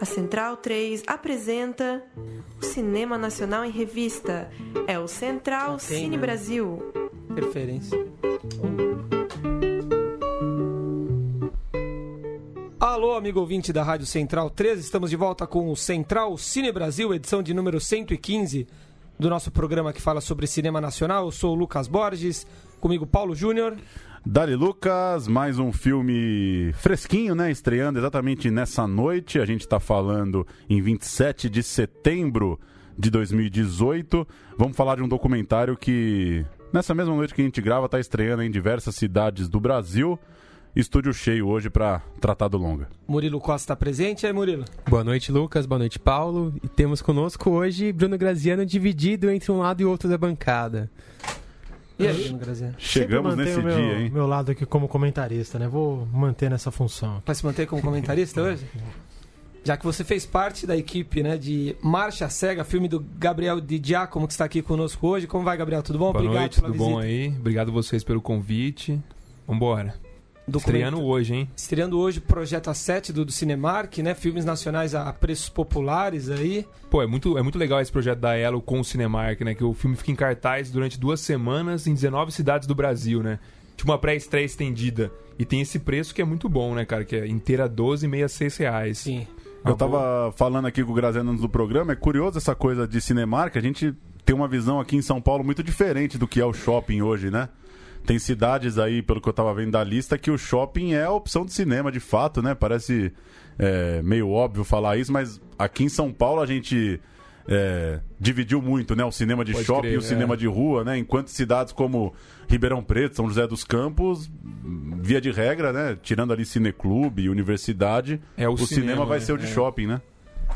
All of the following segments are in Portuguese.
A Central 3 apresenta o Cinema Nacional em Revista. É o Central tem, Cine né? Brasil. Preferência. Alô, amigo ouvinte da Rádio Central 3, estamos de volta com o Central Cine Brasil, edição de número 115 do nosso programa que fala sobre cinema nacional. Eu sou o Lucas Borges, comigo Paulo Júnior. Dali Lucas, mais um filme fresquinho, né? Estreando exatamente nessa noite. A gente está falando em 27 de setembro de 2018. Vamos falar de um documentário que, nessa mesma noite que a gente grava, está estreando em diversas cidades do Brasil. Estúdio cheio hoje para tratar do longa. Murilo Costa está presente, aí Murilo? Boa noite, Lucas. Boa noite, Paulo. E temos conosco hoje Bruno Graziano dividido entre um lado e outro da bancada. E aí? Chegamos nesse meu, dia, hein? meu lado aqui como comentarista, né? Vou manter nessa função. Vai se manter como comentarista hoje? Já que você fez parte da equipe né, de Marcha Cega, filme do Gabriel Di Giacomo, que está aqui conosco hoje. Como vai, Gabriel? Tudo bom? Boa Obrigado noite, pela tudo bom visita. aí? Obrigado vocês pelo convite. Vambora. Estreando hoje, hein? Estreando hoje o Projeto A7 do, do Cinemark, né? Filmes nacionais a preços populares aí. Pô, é muito, é muito legal esse projeto da Elo com o Cinemark, né? Que o filme fica em cartaz durante duas semanas em 19 cidades do Brasil, né? Tipo uma pré-estreia estendida. E tem esse preço que é muito bom, né, cara? Que é inteira 12,66 reais. Sim. Eu tava falando aqui com o Graziano antes do programa, é curioso essa coisa de Cinemark, a gente tem uma visão aqui em São Paulo muito diferente do que é o shopping hoje, né? Tem cidades aí, pelo que eu tava vendo da lista, que o shopping é a opção de cinema, de fato, né? Parece é, meio óbvio falar isso, mas aqui em São Paulo a gente é, dividiu muito, né? O cinema de Pode shopping e crer, o cinema é. de rua, né? Enquanto cidades como Ribeirão Preto, São José dos Campos, via de regra, né? Tirando ali cineclube e universidade, É o o cinema, cinema, vai né? ser o de É. shopping, né?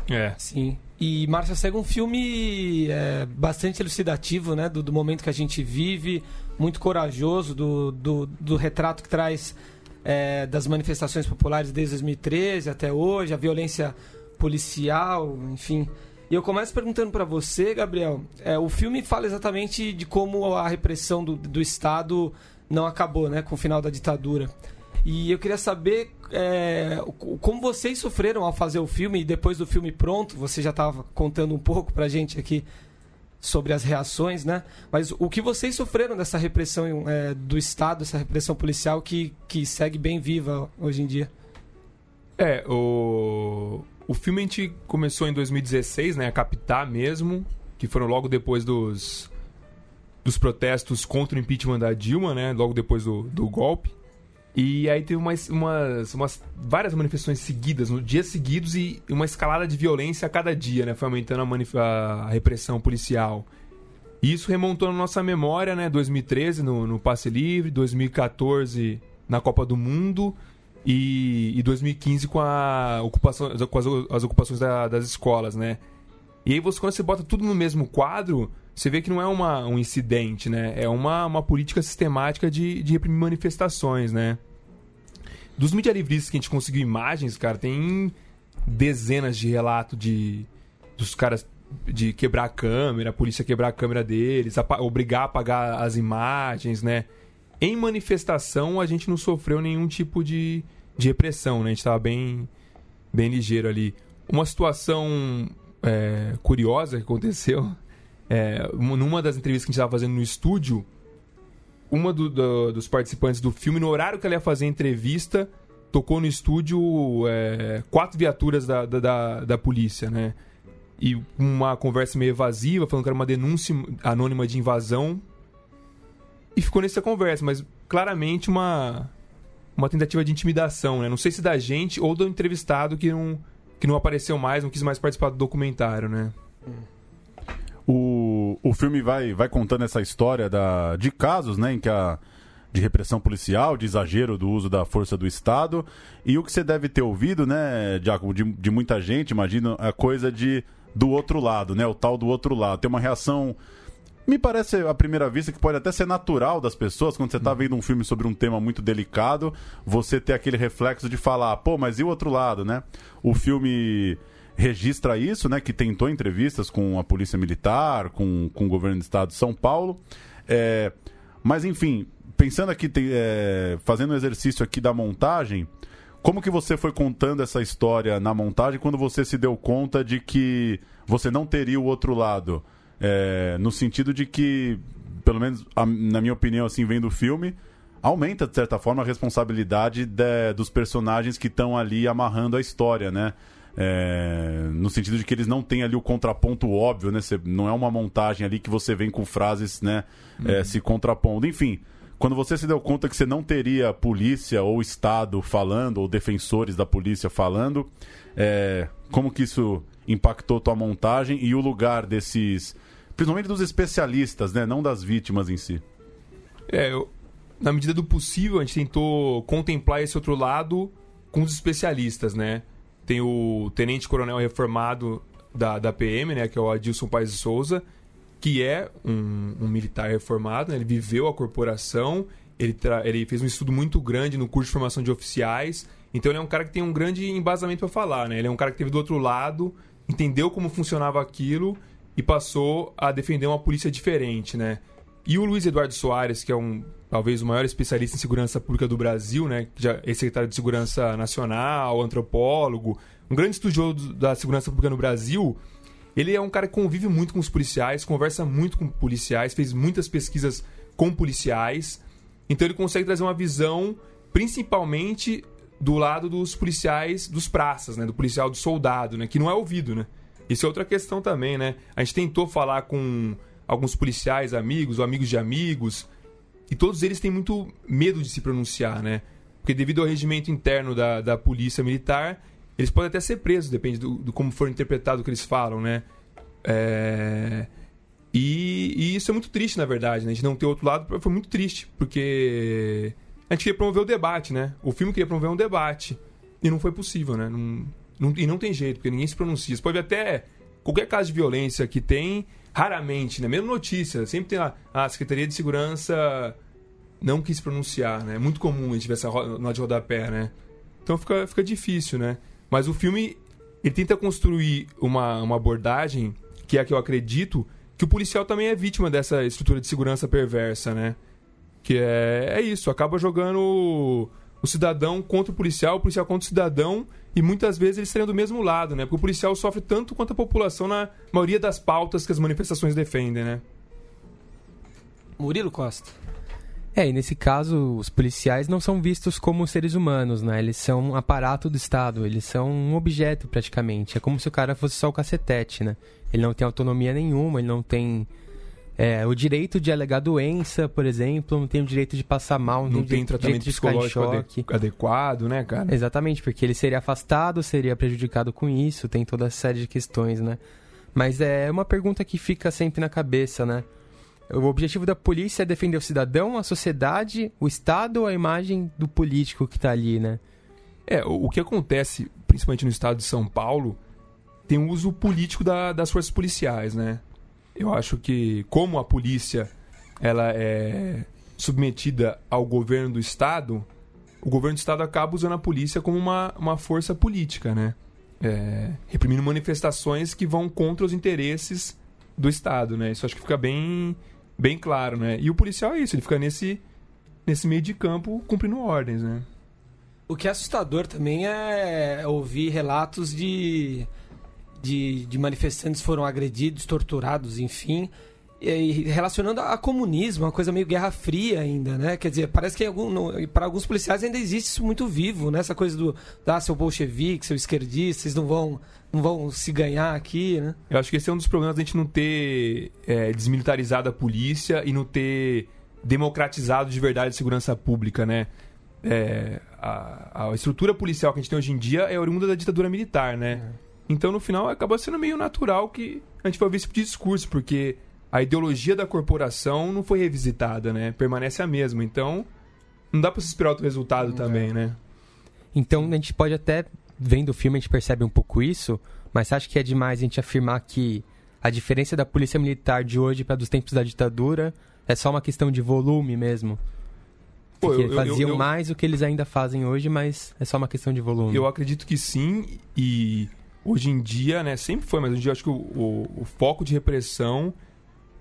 É. Sim. E Marcha Cega é um filme é, bastante elucidativo, né? Do, do momento que a gente vive, muito corajoso, do, do, do retrato que traz é, das manifestações populares desde 2013 até hoje, a violência policial, enfim. E eu começo perguntando para você, Gabriel, é, o filme fala exatamente de como a repressão do, do Estado não acabou, né? Com o final da ditadura. E eu queria saber é, como vocês sofreram ao fazer o filme e depois do filme pronto, você já estava contando um pouco pra gente aqui sobre as reações, né? Mas o que vocês sofreram dessa repressão é, do Estado, essa repressão policial que, que segue bem viva hoje em dia? É, o, o filme a gente começou em 2016, né? A captar mesmo, que foram logo depois dos, dos protestos contra o impeachment da Dilma, né? Logo depois do, do golpe. E aí teve umas, umas, umas várias manifestações seguidas, no dias seguidos, e uma escalada de violência a cada dia, né? Foi aumentando a, a repressão policial. E isso remontou na nossa memória, né? 2013 no, no Passe Livre, 2014 na Copa do Mundo e, e 2015 com, a ocupação, com as, as ocupações da- das escolas, né? E aí você, quando você bota tudo no mesmo quadro, você vê que não é uma, um incidente, né? É uma, uma política sistemática de, de reprimir manifestações, né? Dos mídia livristas que a gente conseguiu imagens, cara, tem dezenas de relatos de dos caras de quebrar a câmera, a polícia quebrar a câmera deles, apa- obrigar a apagar as imagens, né? Em manifestação, a gente não sofreu nenhum tipo de, de repressão, né? A gente tava bem, bem ligeiro ali. Uma situação é, curiosa que aconteceu, é, uma- numa das entrevistas que a gente estava fazendo no estúdio, uma do- do- dos participantes do filme, no horário que ela ia fazer a entrevista, tocou no estúdio é, quatro viaturas da, da, da, polícia, né? E uma conversa meio evasiva, falando que era uma denúncia anônima de invasão. E ficou nessa conversa, mas claramente uma, uma tentativa de intimidação, né? Não sei se da gente ou do entrevistado que não, que não apareceu mais, não quis mais participar do documentário, né? O, o filme vai, vai contando essa história da, de casos né, em que a, de repressão policial, de exagero do uso da força do Estado. E o que você deve ter ouvido, né, Giacomo, de, de muita gente, imagino, a coisa de do outro lado, né? O tal do outro lado. Tem uma reação. Me parece à primeira vista que pode até ser natural das pessoas, quando você está vendo um filme sobre um tema muito delicado, você ter aquele reflexo de falar, pô, mas e o outro lado, né? O filme registra isso, né? Que tentou entrevistas com a Polícia Militar, com, com o governo do Estado de São Paulo. É, mas, enfim, pensando aqui, é, fazendo um exercício aqui da montagem, como que você foi contando essa história na montagem quando você se deu conta de que você não teria o outro lado? É, no sentido de que, pelo menos a, na minha opinião, assim, vendo o filme, aumenta, de certa forma, a responsabilidade de, dos personagens que estão ali amarrando a história, né? É, no sentido de que eles não têm ali o contraponto óbvio, né? Cê, não é uma montagem ali que você vem com frases, né? É, se contrapondo. Enfim, quando você se deu conta que você não teria polícia ou Estado falando, ou defensores da polícia falando, é, como que isso impactou tua montagem e o lugar desses, principalmente dos especialistas, né? Não das vítimas em si. É, eu, na medida do possível, a gente tentou contemplar esse outro lado com os especialistas, né? Tem o tenente-coronel reformado da, da PM, né? Que é o Adilson Paes de Souza, que é um, um militar reformado, né? ele viveu a corporação, ele, ele fez um estudo muito grande no curso de formação de oficiais, então ele é um cara que tem um grande embasamento para falar, né? Ele é um cara que teve do outro lado, entendeu como funcionava aquilo e passou a defender uma polícia diferente, né? E o Luiz Eduardo Soares, que é um talvez o maior especialista em segurança pública do Brasil, né? Já é secretário de Segurança Nacional, antropólogo, um grande estudioso da segurança pública no Brasil, ele é um cara que convive muito com os policiais, conversa muito com policiais, fez muitas pesquisas com policiais. Então ele consegue trazer uma visão, principalmente do lado dos policiais dos praças, né? Do policial do soldado, né? Que não é ouvido, né? Isso é outra questão também, né? A gente tentou falar com alguns policiais amigos ou amigos de amigos e todos eles têm muito medo de se pronunciar, né? Porque devido ao regimento interno da, da polícia militar, eles podem até ser presos, depende do, do como for interpretado o que eles falam, né? É... E, e, isso é muito triste, na verdade, né? A gente não ter outro lado foi muito triste, porque a gente queria promover o debate, né? O filme queria promover um debate. E não foi possível, né? Não, não, e não tem jeito, porque ninguém se pronuncia. Você pode até qualquer caso de violência que tem, raramente, né? Mesmo notícia, sempre tem lá, a Secretaria de Segurança não quis pronunciar, né? É muito comum a gente ver essa nota de rodapé, né? Então fica, fica difícil, né? Mas o filme ele tenta construir uma, uma abordagem que é a que eu acredito que o policial também é vítima dessa estrutura de segurança perversa, né? Que é, é isso, acaba jogando o, cidadão contra o policial, o policial contra o cidadão, e muitas vezes eles estariam do mesmo lado, né? Porque o policial sofre tanto quanto a população na maioria das pautas que as manifestações defendem, né? Murilo Costa. É, e nesse caso, os policiais não são vistos como seres humanos, né? Eles são um aparato do Estado, eles são um objeto praticamente. É como se o cara fosse só o cacetete, né? Ele não tem autonomia nenhuma, ele não tem é, o direito de alegar doença, por exemplo, não tem o direito de passar mal, não, não tem, tem tratamento psicológico ade adequado, né, cara? Exatamente, porque ele seria afastado, seria prejudicado com isso, tem toda essa série de questões, né? Mas é uma pergunta que fica sempre na cabeça, né? O objetivo da polícia é defender o cidadão, a sociedade, o Estado ou a imagem do político que está ali, né? É, o, o, que acontece, principalmente no estado de São Paulo, tem um uso político da, das forças policiais, né? Eu acho que, como a polícia ela é submetida ao governo do Estado, o governo do Estado acaba usando a polícia como uma, uma força política, né? É, reprimindo manifestações que vão contra os interesses do Estado, né? Isso acho que fica bem bem claro, né? E o policial é isso, ele fica nesse, nesse meio de campo cumprindo ordens, né? O que é assustador também é ouvir relatos de, de, de manifestantes foram agredidos, torturados, enfim, e relacionando a comunismo, uma coisa meio guerra fria ainda, né? Quer dizer, parece que para alguns policiais ainda existe isso muito vivo, né? Essa coisa do ah, seu bolchevique, seu esquerdista, vocês não vão, não vão se ganhar aqui, né? Eu acho que esse é um dos problemas da gente não ter é, desmilitarizado a polícia e não ter democratizado de verdade a segurança pública, né? É, a, a, estrutura policial que a gente tem hoje em dia é oriunda da ditadura militar, né? É. Então, no final, acaba sendo meio natural que a gente vai ouvir esse tipo de discurso, porque a ideologia da corporação não foi revisitada, né? Permanece a mesma. Então, não dá para se esperar outro resultado não também, é. né? Então, a gente pode até, vendo o filme, a gente percebe um pouco isso, mas você acha que é demais a gente afirmar que a diferença da polícia militar de hoje para dos tempos da ditadura é só uma questão de volume mesmo? Pô, eu, faziam eu, eu, mais o que eles ainda fazem hoje, mas é só uma questão de volume. Eu acredito que sim, e hoje em dia, né, sempre foi, mas hoje em dia acho que o, o, o foco de repressão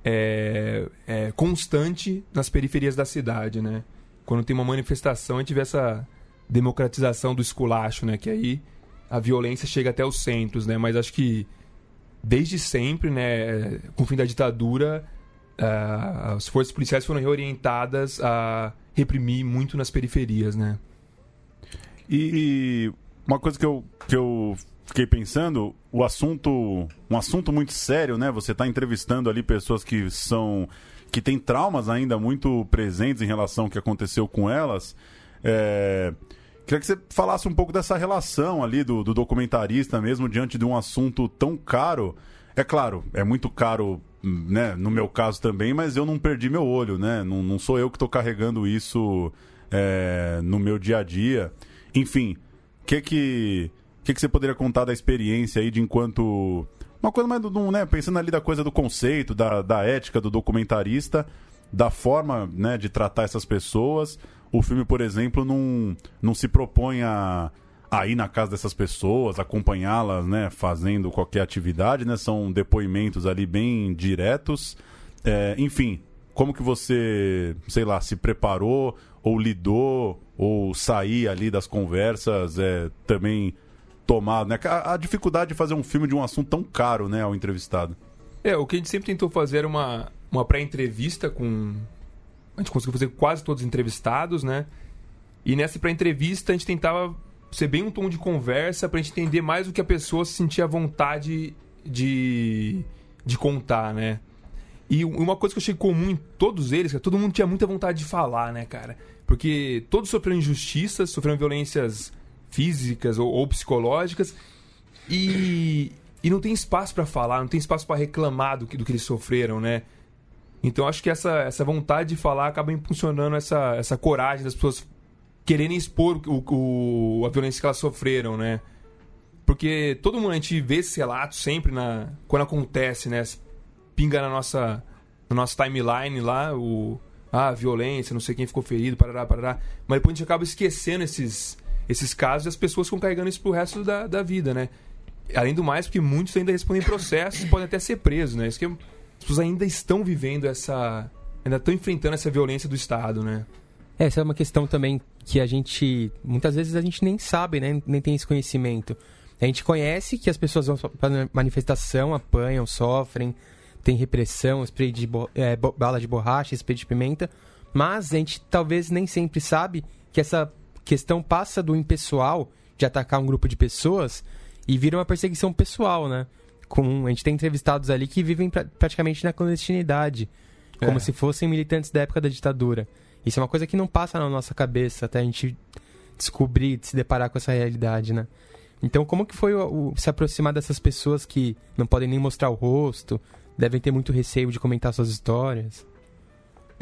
é, é, constante nas periferias da cidade, né? Quando tem uma manifestação, a gente vê essa democratização do esculacho, né? Que aí a violência chega até os centros, né? Mas acho que desde sempre, né, com o fim da ditadura, uh, as forças policiais foram reorientadas a reprimir muito nas periferias, né? E uma coisa que eu, que eu fiquei pensando, o assunto, um assunto muito sério, né? Você está entrevistando ali pessoas que são que têm traumas ainda muito presentes em relação ao que aconteceu com elas. É... Queria que você falasse um pouco dessa relação ali do, do documentarista mesmo diante de um assunto tão caro. É claro, é muito caro, né, no meu caso também, mas eu não perdi meu olho, né? Não, não sou eu que estou carregando isso é, no meu dia a dia. Enfim, o que que, que que você poderia contar da experiência aí de enquanto... Uma coisa mais, do, né, pensando ali da coisa do conceito, da, da ética do documentarista, da forma né, de tratar essas pessoas, o filme, por exemplo, não, não se propõe a, a ir na casa dessas pessoas, acompanhá-las, né, fazendo qualquer atividade, né? São depoimentos ali bem diretos. É, enfim, como que você, sei lá, se preparou ou lidou ou sair ali das conversas é, também tomado, né? A, a, dificuldade de fazer um filme de um assunto tão caro, né, ao entrevistado. É, o que a gente sempre tentou fazer era uma, uma pré-entrevista com a gente conseguiu fazer quase todos os entrevistados, né? E nessa pré-entrevista a gente tentava ser bem um tom de conversa pra gente entender mais o que a pessoa sentia vontade de, de contar, né? E uma coisa que eu achei comum em todos eles, que todo mundo tinha muita vontade de falar, né, cara? Porque todos sofreram injustiças, sofreram violências físicas ou, ou psicológicas e, e não tem espaço para falar, não tem espaço para reclamar do que, do que eles sofreram, né? Então acho que essa, essa vontade de falar acaba impulsionando essa, essa coragem das pessoas quererem expor o, o, a violência que elas sofreram, né? Porque todo mundo, a gente vê esse relato sempre na, quando acontece, né? Pinga na nossa, na nossa timeline lá, o, ah, violência, não sei quem ficou ferido, parará, parará. Mas depois a gente acaba esquecendo esses, esses casos e as pessoas ficam carregando isso pro resto da, da vida, né? Além do mais, porque muitos ainda respondem processos e podem até ser presos, né? Isso que é as pessoas ainda estão vivendo essa. ainda estão enfrentando essa violência do Estado, né? Essa é uma questão também que a gente. muitas vezes a gente nem sabe, né? Nem tem esse conhecimento. A gente conhece que as pessoas vão para manifestação, apanham, sofrem, tem repressão, spray de é, bala de borracha, spray de pimenta, mas a gente talvez nem sempre sabe que essa questão passa do impessoal de atacar um grupo de pessoas e vira uma perseguição pessoal, né? com. A gente tem entrevistados ali que vivem pra, praticamente na clandestinidade, como é. se fossem militantes da época da ditadura. Isso é uma coisa que não passa na nossa cabeça até a gente descobrir, se deparar com essa realidade, né? Então, como que foi o, o, se aproximar dessas pessoas que não podem nem mostrar o rosto, devem ter muito receio de comentar suas histórias?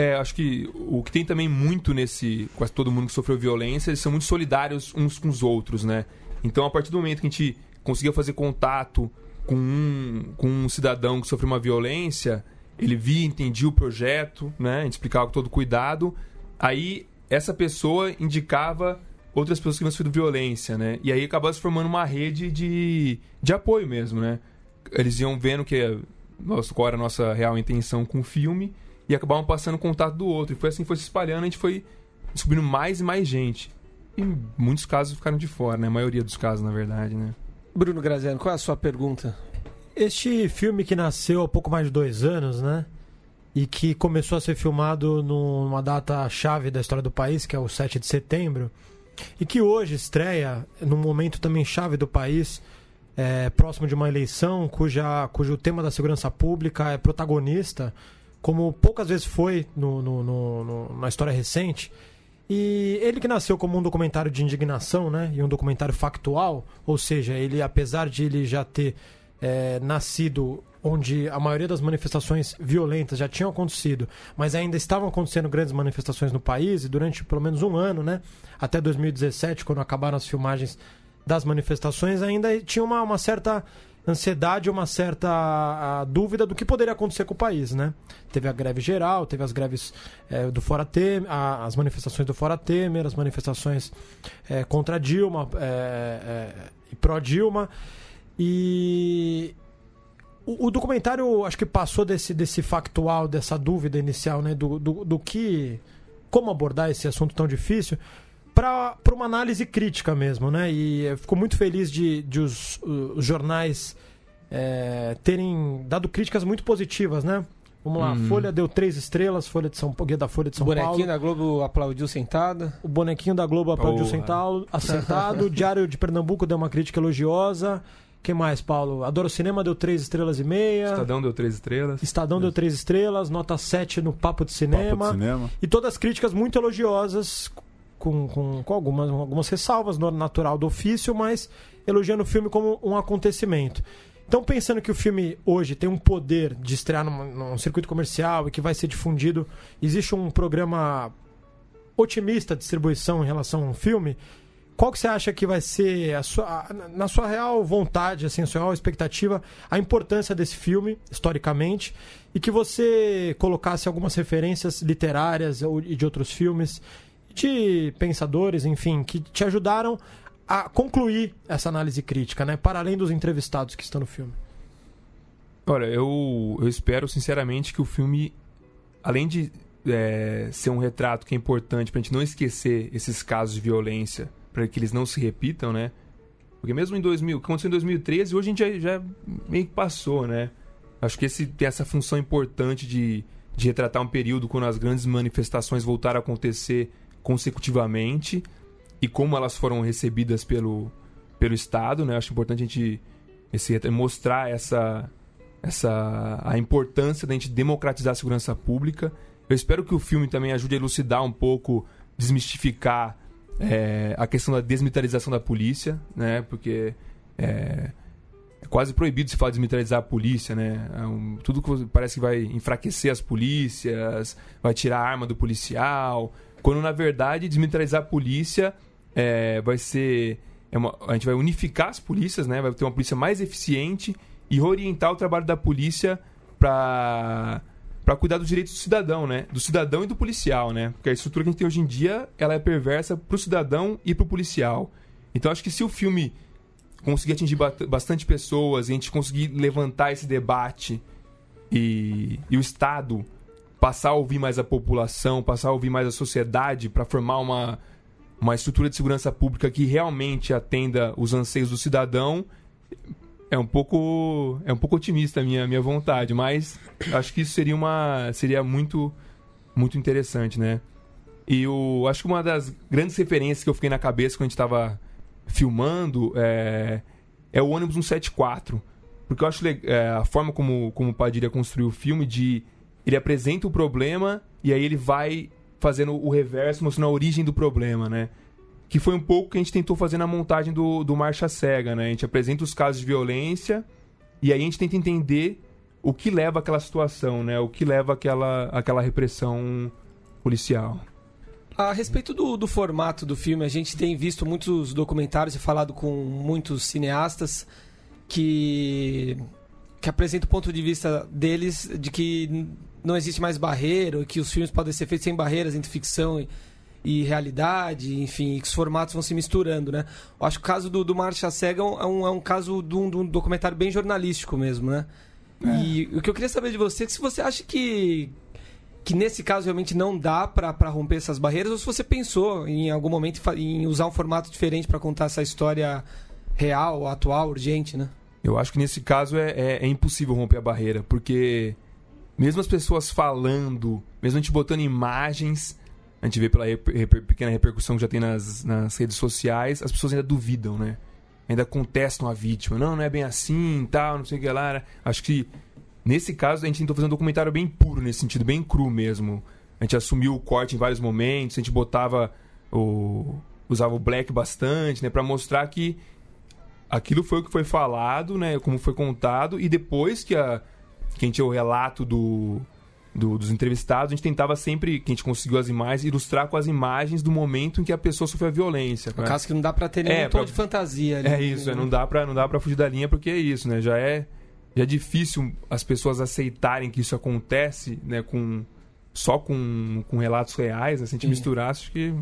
É, acho que o que tem também muito nesse. Quase todo mundo que sofreu violência, eles são muito solidários uns com os outros, né? Então, a partir do momento que a gente conseguiu fazer contato com um, com um cidadão que sofreu uma violência, ele via, entendia o projeto, né? A gente explicava com todo cuidado. Aí essa pessoa indicava outras pessoas que não sofreram violência, né? E aí acabava se formando uma rede de, de apoio mesmo, né? Eles iam vendo que nossa, qual era a nossa real intenção com o filme e acabavam passando contato do outro. E foi assim que foi se espalhando, a gente foi descobrindo mais e mais gente. E muitos casos ficaram de fora, né? A maioria dos casos, na verdade, né? Bruno Graziano, qual é a sua pergunta? Este filme que nasceu há pouco mais de dois anos, né? E que começou a ser filmado numa data chave da história do país, que é o 7 de setembro, e que hoje estreia num momento também chave do país, é, próximo de uma eleição cuja, cujo tema da segurança pública é protagonista, como poucas vezes foi no, no, no, na história recente. E ele que nasceu como um documentário de indignação, né? E um documentário factual, ou seja, ele, apesar de ele já ter é, nascido onde a maioria das manifestações violentas já tinham acontecido, mas ainda estavam acontecendo grandes manifestações no país, e durante pelo menos um ano, né? Até 2017, quando acabaram as filmagens das manifestações, ainda tinha uma, uma certa ansiedade, uma certa dúvida do que poderia acontecer com o país, né? Teve a greve geral, teve as greves é, do Fora Temer, a, as manifestações do Fora Temer, as manifestações é, contra Dilma é, e pró-Dilma. E o, o documentário acho que passou desse, desse factual, dessa dúvida inicial, né? Do, do, do que. Como abordar esse assunto tão difícil para uma análise crítica mesmo, né? E eu fico muito feliz de, de os, os jornais é, terem dado críticas muito positivas, né? Vamos lá, Uhum. Folha deu três estrelas, Folha de São Guia da Folha de O São bonequinho Paulo. da Globo aplaudiu sentada. O bonequinho da Globo aplaudiu Porra. sentado, assentado. O Diário de Pernambuco deu uma crítica elogiosa. Quem mais, Paulo? Adoro Cinema deu três estrelas e meia. Estadão deu três estrelas. Estadão deu três estrelas, nota 7 no Papo de Cinema. Papo de cinema. E todas críticas muito elogiosas, com, com, com algumas, algumas ressalvas no natural do ofício, mas elogiando o filme como um acontecimento. Então, pensando que o filme hoje tem um poder de estrear num, num circuito comercial e que vai ser difundido, existe um programa otimista de distribuição em relação ao filme. Qual que você acha que vai ser, a sua, a- na sua real vontade, assim, sua real expectativa, a importância desse filme, historicamente, e que você colocasse algumas referências literárias ou de outros filmes, de pensadores, enfim, que te ajudaram a concluir essa análise crítica, né? Para além dos entrevistados que estão no filme. Olha, eu, eu espero sinceramente que o filme, além de é, ser um retrato que é importante pra gente não esquecer esses casos de violência, para que eles não se repitam, né? Porque mesmo em 2000, o que aconteceu em 2013, hoje a gente já, já meio que passou, né? Acho que esse tem essa função importante de, de retratar um período quando as grandes manifestações voltaram a acontecer consecutivamente e como elas foram recebidas pelo, pelo Estado, né? Acho importante a gente esse, mostrar essa, essa a importância da gente democratizar a segurança pública. Eu espero que o filme também ajude a elucidar um pouco, desmistificar é, a questão da desmilitarização da polícia, né? Porque é, é quase proibido se falar de desmilitarizar a polícia, né? É um- tudo que parece que vai enfraquecer as polícias, vai tirar a arma do policial, quando na verdade desmilitarizar a polícia é, vai ser é uma- a gente vai unificar as polícias, né? Vai ter uma polícia mais eficiente e orientar o trabalho da polícia para para cuidar dos direitos do cidadão, né? Do cidadão e do policial, né? Porque a estrutura que a gente tem hoje em dia, ela é perversa pro cidadão e pro policial. Então acho que se o filme conseguir atingir ba- bastante pessoas, a gente conseguir levantar esse debate e, e o Estado passar a ouvir mais a população, passar a ouvir mais a sociedade para formar uma, uma estrutura de segurança pública que realmente atenda os anseios do cidadão, é um pouco é um pouco otimista a minha minha vontade, mas acho que isso seria uma seria muito muito interessante, né? E o acho que uma das grandes referências que eu fiquei na cabeça quando a gente estava filmando é, é o ônibus 174. Porque eu acho é, a forma como, como o Padilha construiu o filme de ele apresenta o problema e aí ele vai fazendo o reverso, mostrando a origem do problema, né? Que foi um pouco que a gente tentou fazer na montagem do, do Marcha Cega, né? A gente apresenta os casos de violência e aí a gente tenta entender o que leva àquela situação, né? O que leva àquela, àquela repressão policial. A respeito do, do formato do filme, a gente tem visto muitos documentários e falado com muitos cineastas que, que apresentam o ponto de vista deles de que não existe mais barreira, que os filmes podem ser feitos sem barreiras entre ficção e, e realidade, enfim, e que os formatos vão se misturando, né? Eu acho que o caso do, do Marcha Cega é um, é um caso de um, de um documentário bem jornalístico mesmo, né? E o que eu queria saber de você é que se você acha que, que nesse caso realmente não dá pra pra romper essas barreiras, ou se você pensou em algum momento em usar um formato diferente pra contar essa história real, atual, urgente, né? Eu acho que nesse caso é, é- é impossível romper a barreira, porque mesmo as pessoas falando, mesmo a gente botando imagens, a gente vê pela reper- pequena repercussão que já tem nas, nas redes sociais, as pessoas ainda duvidam, né? Ainda contestam a vítima. Não, não é bem assim, tal, não sei o que lá. né? Acho que nesse caso a gente tentou fazer um documentário bem puro nesse sentido, bem cru mesmo. A gente assumiu o corte em vários momentos, a gente botava o usava o black bastante, né, para mostrar que aquilo foi o que foi falado, né? Como foi contado, e depois que a, que a gente tinha o relato do, do- dos entrevistados, a gente tentava sempre, que a gente conseguiu as imagens, ilustrar com as imagens do momento em que a pessoa sofreu a violência. No né? caso que não dá pra ter nenhum É, tom pra- de fantasia ali. É isso, é, não dá pra, não dá pra fugir da linha, porque é isso, né? Já é, já é difícil as pessoas aceitarem que isso acontece, né? Com, só com, com relatos reais, né? Se a gente Sim. misturar, acho que...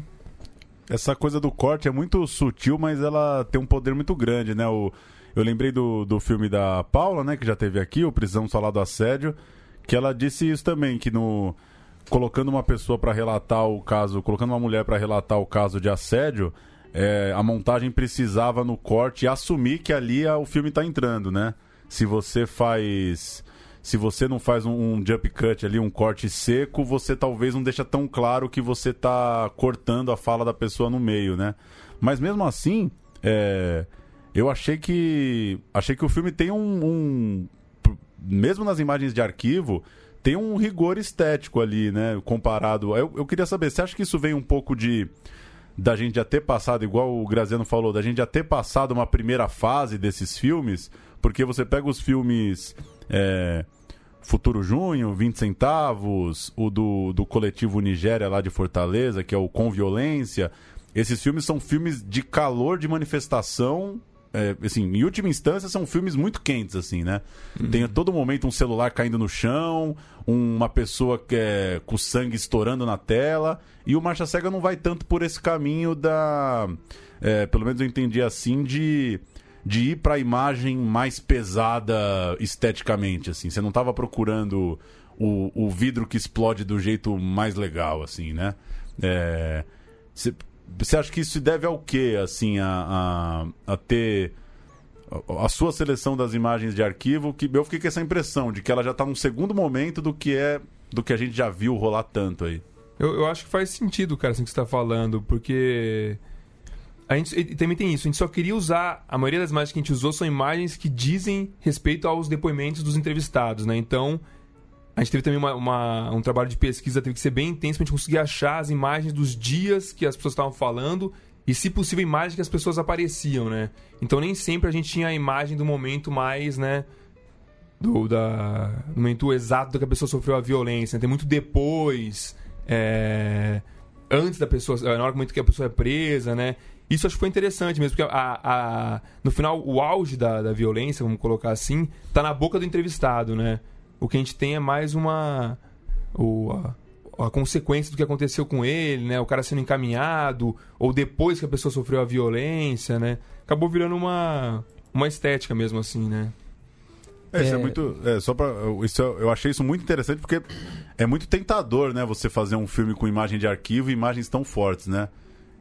Essa coisa do corte é muito sutil, mas ela tem um poder muito grande, né? O, Eu lembrei do, do filme da Paula, né, que já teve aqui, o Prisão Falar do Assédio, que ela disse isso também, que no colocando uma pessoa para relatar o caso, colocando uma mulher para relatar o caso de assédio, é, a montagem precisava no corte assumir que ali o filme está entrando, né? Se você faz se você não faz um, um, jump cut ali, um corte seco, você talvez não deixa tão claro que você está cortando a fala da pessoa no meio, né? Mas mesmo assim, é, eu achei que achei que o filme tem um, um, mesmo nas imagens de arquivo tem um rigor estético ali, né? Comparado, eu, eu queria saber, você acha que isso vem um pouco de da gente já ter passado, igual o Graziano falou, da gente já ter passado uma primeira fase desses filmes? Porque você pega os filmes é, Futuro Junho, 20 centavos, o do, do coletivo Nigéria lá de Fortaleza, que é o Com Violência. Esses filmes são filmes de calor de manifestação. É, assim, em última instância, são filmes muito quentes, assim, né? Uhum. Tem a todo momento um celular caindo no chão, uma pessoa que é, com sangue estourando na tela. E o Marcha Cega não vai tanto por esse caminho da. É, pelo menos eu entendi assim, de de ir para a imagem mais pesada esteticamente, assim. Você não estava procurando o, o vidro que explode do jeito mais legal, assim, né? É, você acha que isso se deve ao quê, assim, a, a, a ter a, sua seleção das imagens de arquivo? Que eu fiquei com essa impressão de que ela já está num segundo momento do que é do que a gente já viu rolar tanto aí. Eu, eu acho que faz sentido, cara, assim que você está falando, porque a gente também tem isso, a gente só queria usar, a maioria das imagens que a gente usou são imagens que dizem respeito aos depoimentos dos entrevistados, né? Então, a gente teve também uma, uma, um trabalho de pesquisa, teve que ser bem intenso pra gente conseguir achar as imagens dos dias que as pessoas estavam falando e, se possível, imagens que as pessoas apareciam, né? Então, nem sempre a gente tinha a imagem do momento mais, né? Do, da, do momento exato que a pessoa sofreu a violência. Né? Tem muito depois, é, antes da pessoa, na hora que a pessoa é presa, né? Isso acho que foi interessante mesmo, porque a, a, no final o auge da, da violência, vamos colocar assim, tá na boca do entrevistado, né? O que a gente tem é mais uma. O, a, a, consequência do que aconteceu com ele, né? O cara sendo encaminhado, ou depois que a pessoa sofreu a violência, né? Acabou virando uma, uma estética mesmo assim, né? É, isso é, é muito. É, só pra, isso, eu achei isso muito interessante porque é muito tentador, né? Você fazer um filme com imagem de arquivo e imagens tão fortes, né?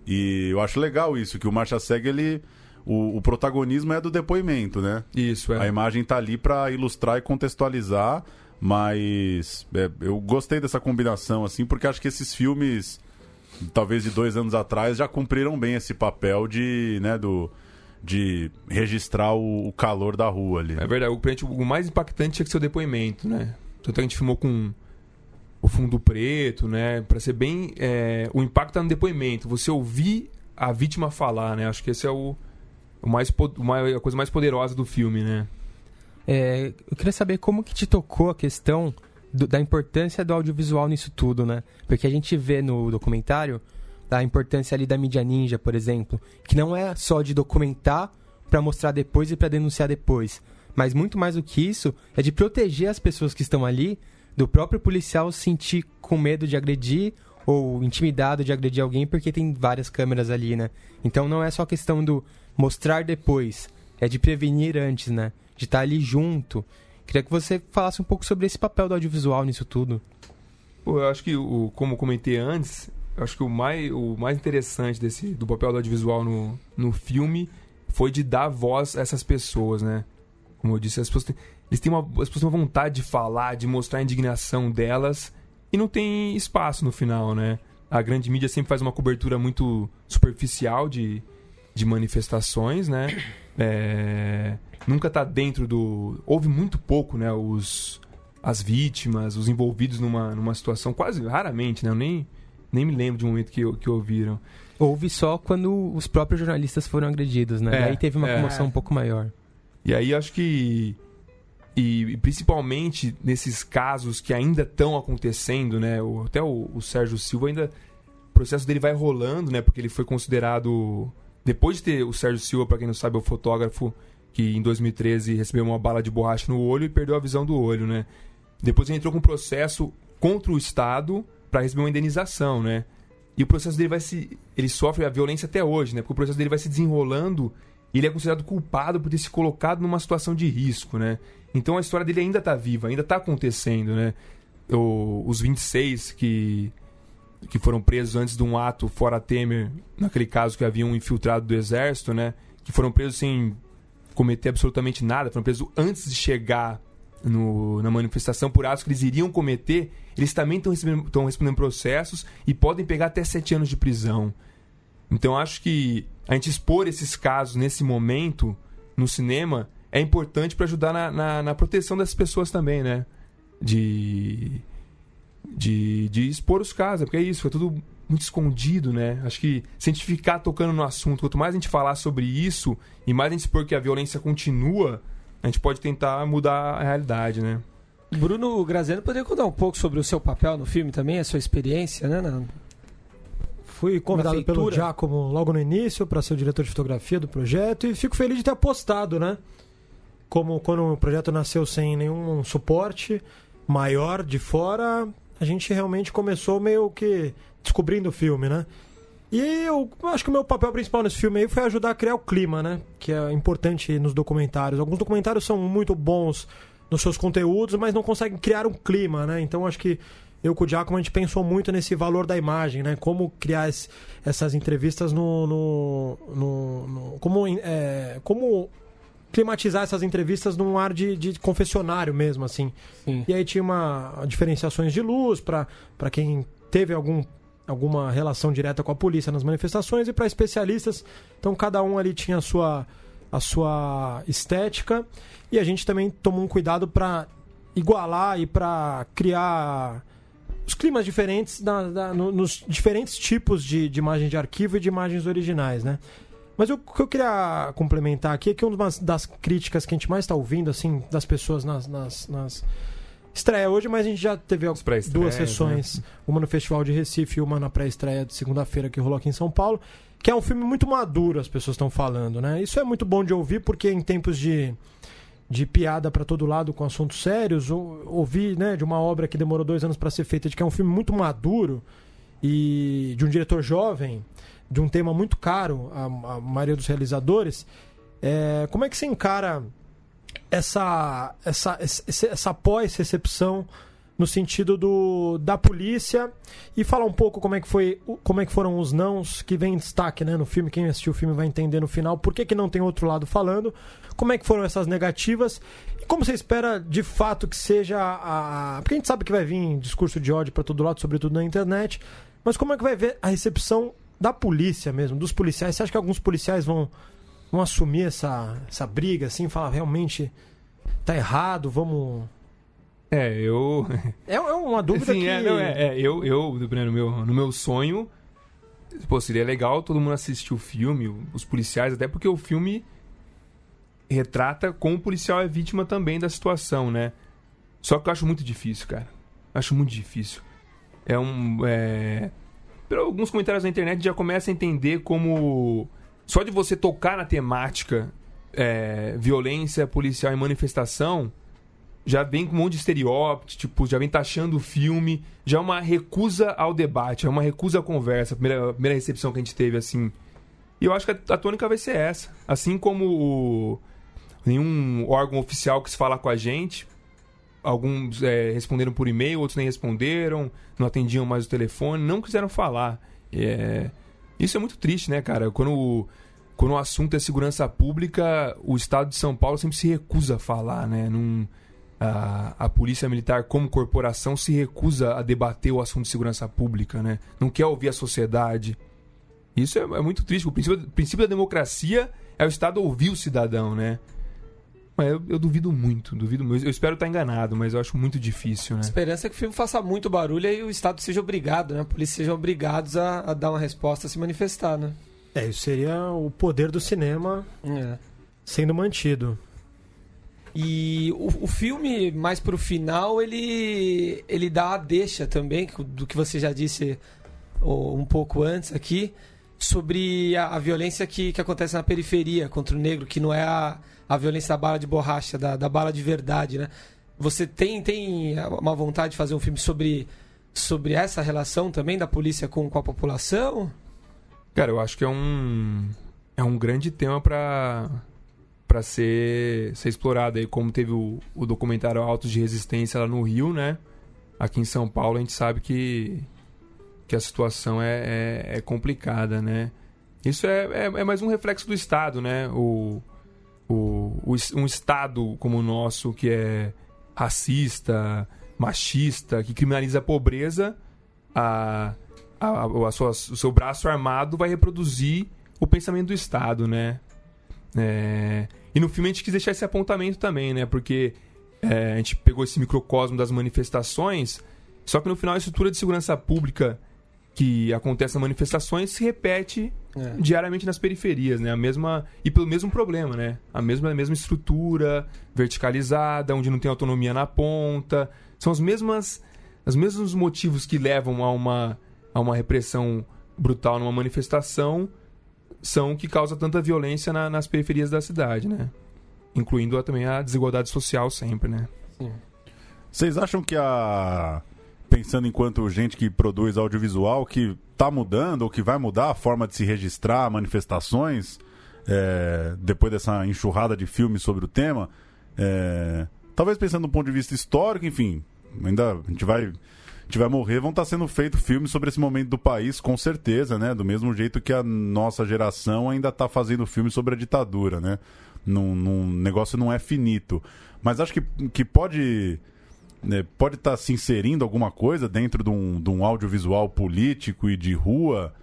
E eu acho legal isso, que o Marcha Cega, ele. O, o, protagonismo é do depoimento, né? Isso, é. A imagem tá ali para ilustrar e contextualizar, mas é, eu gostei dessa combinação, assim, porque acho que esses filmes, talvez de dois anos atrás, já cumpriram bem esse papel de, né, do, de registrar o, o calor da rua ali. É verdade, o, o mais impactante tinha que ser o depoimento, né? Tanto a gente filmou com o fundo preto, né? Para ser bem. É, o impacto tá no depoimento. Você ouvir a vítima falar, né? Acho que esse é o, o mais, a coisa mais poderosa do filme, né? É, eu queria saber como que te tocou a questão do, da importância do audiovisual nisso tudo, né? Porque a gente vê no documentário a importância ali da mídia ninja, por exemplo, que não é só de documentar para mostrar depois e para denunciar depois, mas muito mais do que isso é de proteger as pessoas que estão ali do próprio policial sentir com medo de agredir ou intimidado de agredir alguém porque tem várias câmeras ali, né? Então não é só questão do mostrar depois, é de prevenir antes, né? De estar ali junto. Queria que você falasse um pouco sobre esse papel do audiovisual nisso tudo. Pô, eu acho que, o, como comentei antes, acho que o mais, o mais interessante desse, do papel do audiovisual no, no filme foi de dar voz a essas pessoas, né? Como eu disse, as pessoas têm, eles têm uma, as pessoas uma vontade de falar, de mostrar a indignação delas e não tem espaço no final, né? A grande mídia sempre faz uma cobertura muito superficial de, de manifestações, né? É, nunca tá dentro do. Houve muito pouco, né? Os, as vítimas, os envolvidos numa, numa situação, quase raramente, né? Eu nem, nem me lembro de um momento que, que ouviram. Houve só quando os próprios jornalistas foram agredidos, né? É, aí teve uma é. comoção um pouco maior. E aí acho que e, e, principalmente nesses casos que ainda estão acontecendo, né? O, até o, o, Sérgio Silva ainda. O processo dele vai rolando, né? Porque ele foi considerado. Depois de ter o Sérgio Silva, para quem não sabe, é o fotógrafo que em 2013 recebeu uma bala de borracha no olho e perdeu a visão do olho, né? Depois ele entrou com um processo contra o Estado para receber uma indenização, né? E o processo dele vai se. Ele sofre a violência até hoje, né? Porque o processo dele vai se desenrolando ele é considerado culpado por ter se colocado numa situação de risco, né? Então a história dele ainda tá viva, ainda tá acontecendo, né? O, os 26 que, que foram presos antes de um ato fora Temer, naquele caso que havia um infiltrado do exército, né? Que foram presos sem cometer absolutamente nada, foram presos antes de chegar no, na manifestação por atos que eles iriam cometer, eles também estão respondendo, processos e podem pegar até sete anos de prisão. Então acho que a gente expor esses casos nesse momento no cinema é importante para ajudar na, na, na, proteção dessas pessoas também, né? De, de, de expor os casos, porque é isso, foi tudo muito escondido, né? Acho que se a gente ficar tocando no assunto, quanto mais a gente falar sobre isso e mais a gente expor que a violência continua, a gente pode tentar mudar a realidade, né? Bruno Graziano poderia contar um pouco sobre o seu papel no filme também, a sua experiência, né? Na... Fui convidado pelo Giacomo logo no início para ser o diretor de fotografia do projeto e fico feliz de ter apostado, né? Como quando o projeto nasceu sem nenhum suporte maior de fora, a gente realmente começou meio que descobrindo o filme, né? E eu acho que o meu papel principal nesse filme aí foi ajudar a criar o clima, né? Que é importante nos documentários. Alguns documentários são muito bons nos seus conteúdos, mas não conseguem criar um clima, né? Então acho que eu com o Giacomo a gente pensou muito nesse valor da imagem, né? Como criar esse, essas entrevistas no. no, no, no como, é, como climatizar essas entrevistas num ar de, de confessionário mesmo, assim. Sim. E aí tinha uma diferenciações de luz para quem teve algum alguma relação direta com a polícia nas manifestações e para especialistas. Então cada um ali tinha a sua, a sua estética e a gente também tomou um cuidado para igualar e para criar os climas diferentes na, na, no, nos diferentes tipos de, de imagem de arquivo e de imagens originais, né? Mas o que eu queria complementar aqui é que uma das críticas que a gente mais está ouvindo, assim, das pessoas nas, nas, nas estreia hoje, mas a gente já teve duas sessões, né? uma no Festival de Recife e uma na pré-estreia de segunda-feira que rolou aqui em São Paulo, que é um filme muito maduro, as pessoas estão falando, né? Isso é muito bom de ouvir porque em tempos de de piada para todo lado com assuntos sérios, ouvir, né, de uma obra que demorou dois anos para ser feita, de que é um filme muito maduro e de um diretor jovem, de um tema muito caro a, a maioria dos realizadores, é, como é que você encara essa, essa, essa, essa pós-recepção no sentido do, da polícia? E falar um pouco como é que foi como é que foram os nãos que vem em destaque né, no filme. Quem assistiu o filme vai entender no final por que, que não tem outro lado falando. Como é que foram essas negativas? E como você espera de fato que seja a porque a gente sabe que vai vir discurso de ódio para todo lado sobretudo na internet mas como é que vai ver a recepção da polícia mesmo dos policiais você acha que alguns policiais vão vão assumir essa, essa briga, assim, falar realmente tá errado, vamos. É, eu. É, é uma dúvida assim, que. É, não, é, é, eu, eu no, meu, no meu sonho, pô, seria legal todo mundo assistir o filme, os policiais, até porque o filme retrata como o policial é vítima também da situação, né? Só que eu acho muito difícil, cara. Acho muito difícil. É um. É... Alguns comentários na internet já começa a entender como só de você tocar na temática é, violência policial e manifestação, já vem com um monte de estereótipos, tipo, já vem taxando o filme, já é uma recusa ao debate, é uma recusa à conversa, a primeira, a primeira recepção que a gente teve, assim. E eu acho que a, a tônica vai ser essa. Assim como o, nenhum órgão oficial quis falar com a gente, alguns é, responderam por e-mail, outros nem responderam, não atendiam mais o telefone, não quiseram falar. É isso é muito triste, né, cara? Quando, quando o assunto é segurança pública, o Estado de São Paulo sempre se recusa a falar, né? Num, a, a Polícia Militar, como corporação, se recusa a debater o assunto de segurança pública, né? Não quer ouvir a sociedade. Isso é, é muito triste. O princípio, o princípio da democracia é o Estado ouvir o cidadão, né? Mas eu, eu, duvido muito, duvido muito. Eu espero estar enganado, mas eu acho muito difícil, né? A esperança é que o filme faça muito barulho e o Estado seja obrigado, né? A polícia sejam obrigados a, a dar uma resposta, a se manifestar, né? É, isso seria o poder do cinema é. sendo mantido. E o, o, filme, mais pro final, ele, ele dá a deixa também, do que você já disse um pouco antes aqui, sobre a, a violência que, que acontece na periferia contra o negro, que não é a a violência da bala de borracha, da, da bala de verdade, né? Você tem, tem uma vontade de fazer um filme sobre, sobre essa relação também da polícia com, com a população? Cara, eu acho que é um, é um grande tema para para ser, ser explorado aí, como teve o, o documentário Autos de Resistência lá no Rio, né? Aqui em São Paulo a gente sabe que, que a situação é, é, é complicada, né? Isso é, é, é, mais um reflexo do Estado, né? O, o, o, um Estado como o nosso que é racista, machista, que criminaliza a pobreza, a, a, a sua, o seu braço armado vai reproduzir o pensamento do Estado, né? É... E no filme a gente quis deixar esse apontamento também, né? Porque é, a gente pegou esse microcosmo das manifestações, só que no final a estrutura de segurança pública que acontece nas manifestações se repete é. diariamente nas periferias, né? A mesma e pelo mesmo problema, né? A mesma a mesma estrutura verticalizada, onde não tem autonomia na ponta, são as mesmas os mesmos motivos que levam a uma a uma repressão brutal numa manifestação são que causa tanta violência na, nas periferias da cidade, né? Incluindo a, também a desigualdade social sempre, né? Sim. Vocês acham que a pensando enquanto gente que produz audiovisual que está mudando ou que vai mudar a forma de se registrar manifestações é, depois dessa enxurrada de filmes sobre o tema é, talvez pensando do ponto de vista histórico enfim ainda a gente vai tiver morrer, vão estar tá sendo feitos filmes sobre esse momento do país, com certeza, né? Do mesmo jeito que a nossa geração ainda está fazendo filmes sobre a ditadura, né? Num, num negócio não é finito. Mas acho que, que pode né, pode estar tá se inserindo alguma coisa dentro de um, de um audiovisual político e de rua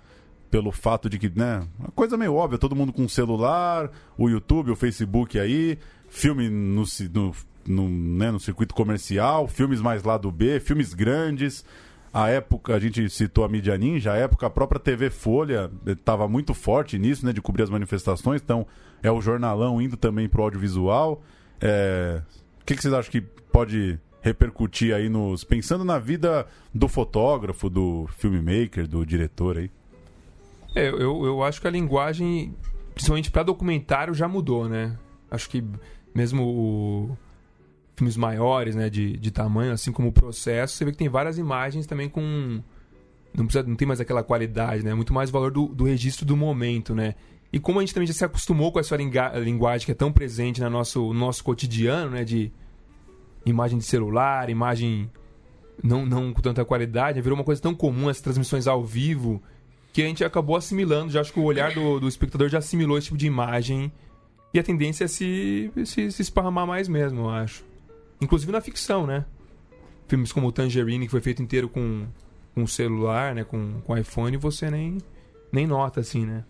pelo fato de que, né, uma coisa meio óbvia, todo mundo com celular, o YouTube, o Facebook aí, filme no, no no, né, no circuito comercial, filmes mais lá do B, filmes grandes. A época, a gente citou a mídia ninja, a época a própria TV Folha estava muito forte nisso, né, de cobrir as manifestações, então é o jornalão indo também para o audiovisual. É... O que, que vocês acham que pode repercutir aí nos. Pensando na vida do fotógrafo, do filmmaker, do diretor aí? É, eu, eu acho que a linguagem, principalmente para documentário, já mudou, né? Acho que mesmo o, filmes maiores, né, de, de tamanho, assim como o processo, você vê que tem várias imagens também com. Não, precisa, não tem mais aquela qualidade, né? Muito mais valor do, do registro do momento, né? E como a gente também já se acostumou com essa linguagem que é tão presente no nosso, no nosso cotidiano, né? De imagem de celular, imagem não, não com tanta qualidade, virou uma coisa tão comum as transmissões ao vivo que a gente acabou assimilando. Já acho que o olhar do, do espectador já assimilou esse tipo de imagem e a tendência é se, se, se esparramar mais mesmo, eu acho. Inclusive na ficção, né? Filmes como Tangerine, que foi feito inteiro com um celular, né? Com, com iPhone, você nem, nem nota, assim, né?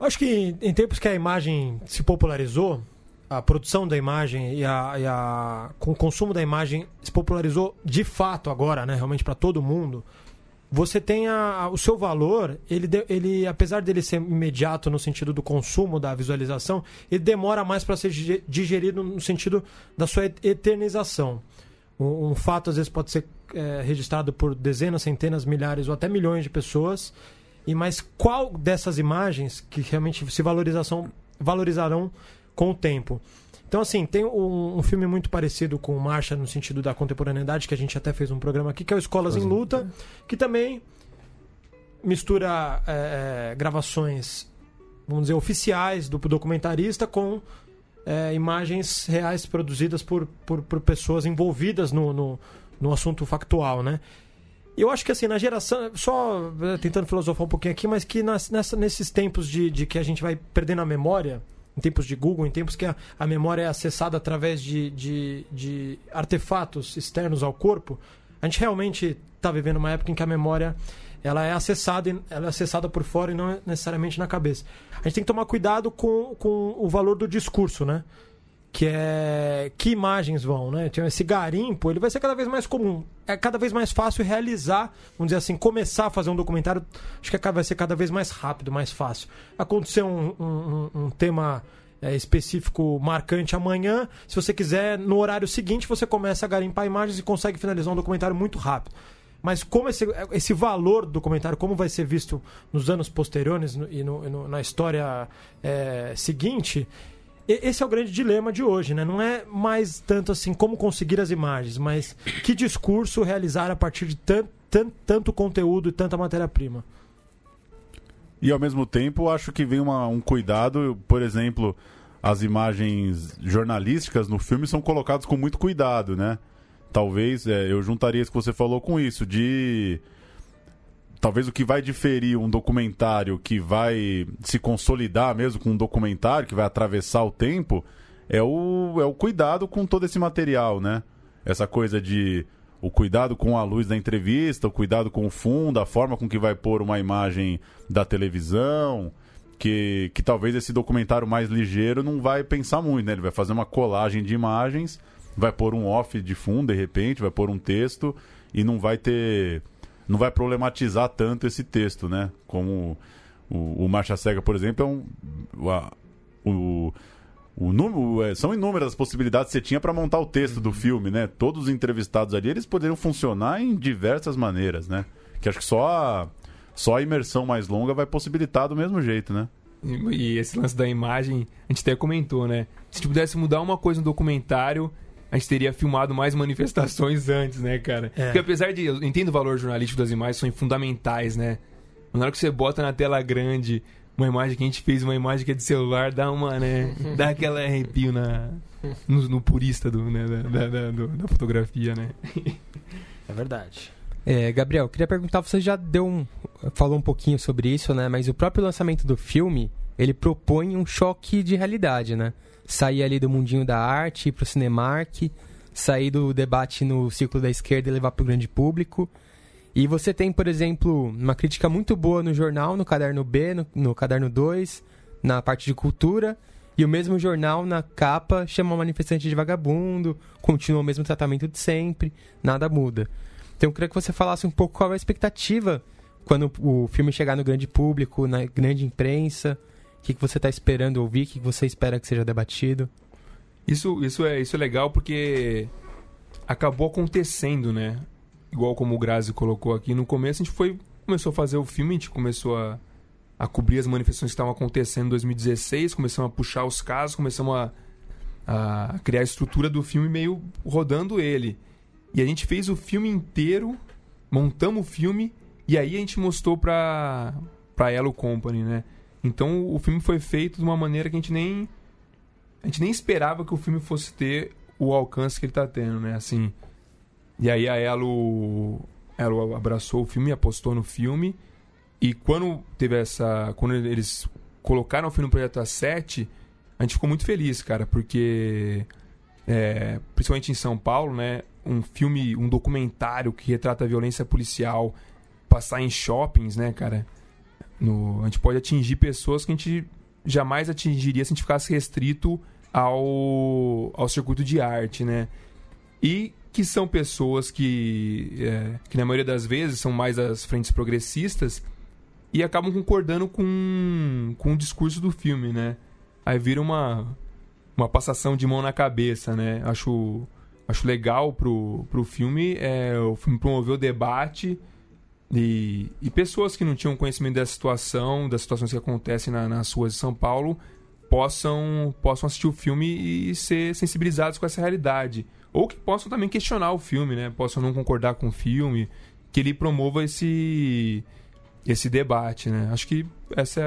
Acho que em tempos que a imagem se popularizou, a produção da imagem e, a, e a, com o consumo da imagem se popularizou de fato agora, né? Realmente para todo mundo você tem a, o seu valor, ele, ele, apesar dele ser imediato no sentido do consumo, da visualização, ele demora mais para ser digerido no sentido da sua eternização. Um, um fato, às vezes, pode ser é, registrado por dezenas, centenas, milhares ou até milhões de pessoas, e mas qual dessas imagens que realmente se valorização, valorizarão com o tempo? Então, assim, tem um, um, filme muito parecido com Marcha no sentido da contemporaneidade, que a gente até fez um programa aqui, que é o Escolas em Luta, que também mistura é, é, gravações, vamos dizer, oficiais do documentarista com é, imagens reais produzidas por, por, por pessoas envolvidas no, no, no, assunto factual, né? Eu acho que assim, na geração. Só é, tentando filosofar um pouquinho aqui, mas que nas, nessa, nesses tempos de, de que a gente vai perdendo a memória em tempos de Google, em tempos que a, a memória é acessada através de, de, de artefatos externos ao corpo, a gente realmente está vivendo uma época em que a memória ela é acessada ela é acessada por fora e não necessariamente na cabeça. A gente tem que tomar cuidado com, com o valor do discurso, né? Que é que imagens vão, né? Então, esse garimpo ele vai ser cada vez mais comum. É cada vez mais fácil realizar, vamos dizer assim, começar a fazer um documentário. Acho que vai ser cada vez mais rápido, mais fácil. Acontecer um, um, um tema é, específico marcante amanhã, se você quiser, no horário seguinte você começa a garimpar imagens e consegue finalizar um documentário muito rápido. Mas como esse, esse valor do documentário, como vai ser visto nos anos posteriores e no, no, na história é, seguinte, esse é o grande dilema de hoje, né? Não é mais tanto assim como conseguir as imagens, mas que discurso realizar a partir de tanto, tanto, tanto conteúdo e tanta matéria-prima. E ao mesmo tempo, acho que vem uma, um cuidado, por exemplo, as imagens jornalísticas no filme são colocadas com muito cuidado, né? Talvez é, eu juntaria isso que você falou com isso, de talvez o que vai diferir um documentário que vai se consolidar mesmo com um documentário que vai atravessar o tempo é o, é o cuidado com todo esse material, né? Essa coisa de o cuidado com a luz da entrevista, o cuidado com o fundo, a forma com que vai pôr uma imagem da televisão, que, que talvez esse documentário mais ligeiro não vai pensar muito, né? Ele vai fazer uma colagem de imagens, vai pôr um off de fundo de repente, vai pôr um texto e não vai ter não vai problematizar tanto esse texto, né? Como o, o Marcha Cega, por exemplo, é um. A, o, o é, são inúmeras as possibilidades que você tinha para montar o texto do filme, né? Todos os entrevistados ali, eles poderiam funcionar em diversas maneiras, né? Que acho que só a, só a imersão mais longa vai possibilitar do mesmo jeito, né? E, e esse lance da imagem, a gente até comentou, né? Se a gente pudesse mudar uma coisa no documentário, a gente teria filmado mais manifestações antes, né, cara? É. Porque apesar de. Eu entendo o valor jornalístico das imagens, são fundamentais, né? Mas na hora que você bota na tela grande uma imagem que a gente fez, uma imagem que é de celular, dá uma, né? dá aquela arrepio na, no, no purista do, né, da, da, do, da fotografia, né? É verdade. É, Gabriel, queria perguntar, você já deu um, falou um pouquinho sobre isso, né? Mas o próprio lançamento do filme, ele propõe um choque de realidade, né? sair ali do mundinho da arte, ir pro Cinemark, sair do debate no círculo da esquerda e levar para o grande público. E você tem, por exemplo, uma crítica muito boa no jornal, no caderno B, no, no caderno 2, na parte de cultura, e o mesmo jornal, na capa, chama o manifestante de vagabundo, continua o mesmo tratamento de sempre, nada muda. Então eu queria que você falasse um pouco qual é a expectativa quando o filme chegar no grande público, na grande imprensa, que, que você está esperando ouvir? O que, que você espera que seja debatido? Isso, isso, é, isso é legal porque acabou acontecendo, né? Igual como o Grazi colocou aqui. No começo a gente foi, começou a fazer o filme, a gente começou a, a cobrir as manifestações que estavam acontecendo em 2016, começamos a puxar os casos, começamos a, a criar a estrutura do filme meio rodando ele. E a gente fez o filme inteiro, montamos o filme e aí a gente mostrou pra, pra Elo Company, né? Então o filme foi feito de uma maneira que a gente nem a gente nem esperava que o filme fosse ter o alcance que ele está tendo, né? Assim. E aí a Elo Elo abraçou o filme, apostou no filme e quando teve essa quando eles colocaram o filme no projeto A7, a gente ficou muito feliz, cara, porque é, principalmente em São Paulo, né? Um filme, um documentário que retrata a violência policial passar em shoppings, né, cara? No, a gente pode atingir pessoas que a gente jamais atingiria se a gente ficasse restrito ao, ao circuito de arte, né? E que são pessoas que, é, que na maioria das vezes são mais as frentes progressistas e acabam concordando com, com o discurso do filme, né? Aí vira uma, uma passação de mão na cabeça, né? Acho, acho legal pro, pro filme, é, o filme promoveu o debate e, e pessoas que não tinham conhecimento dessa situação, das situações que acontecem na, nas ruas de São Paulo, possam, possam assistir o filme e ser sensibilizados com essa realidade. Ou que possam também questionar o filme, né? Possam não concordar com o filme, que ele promova esse, esse debate, né? Acho que essa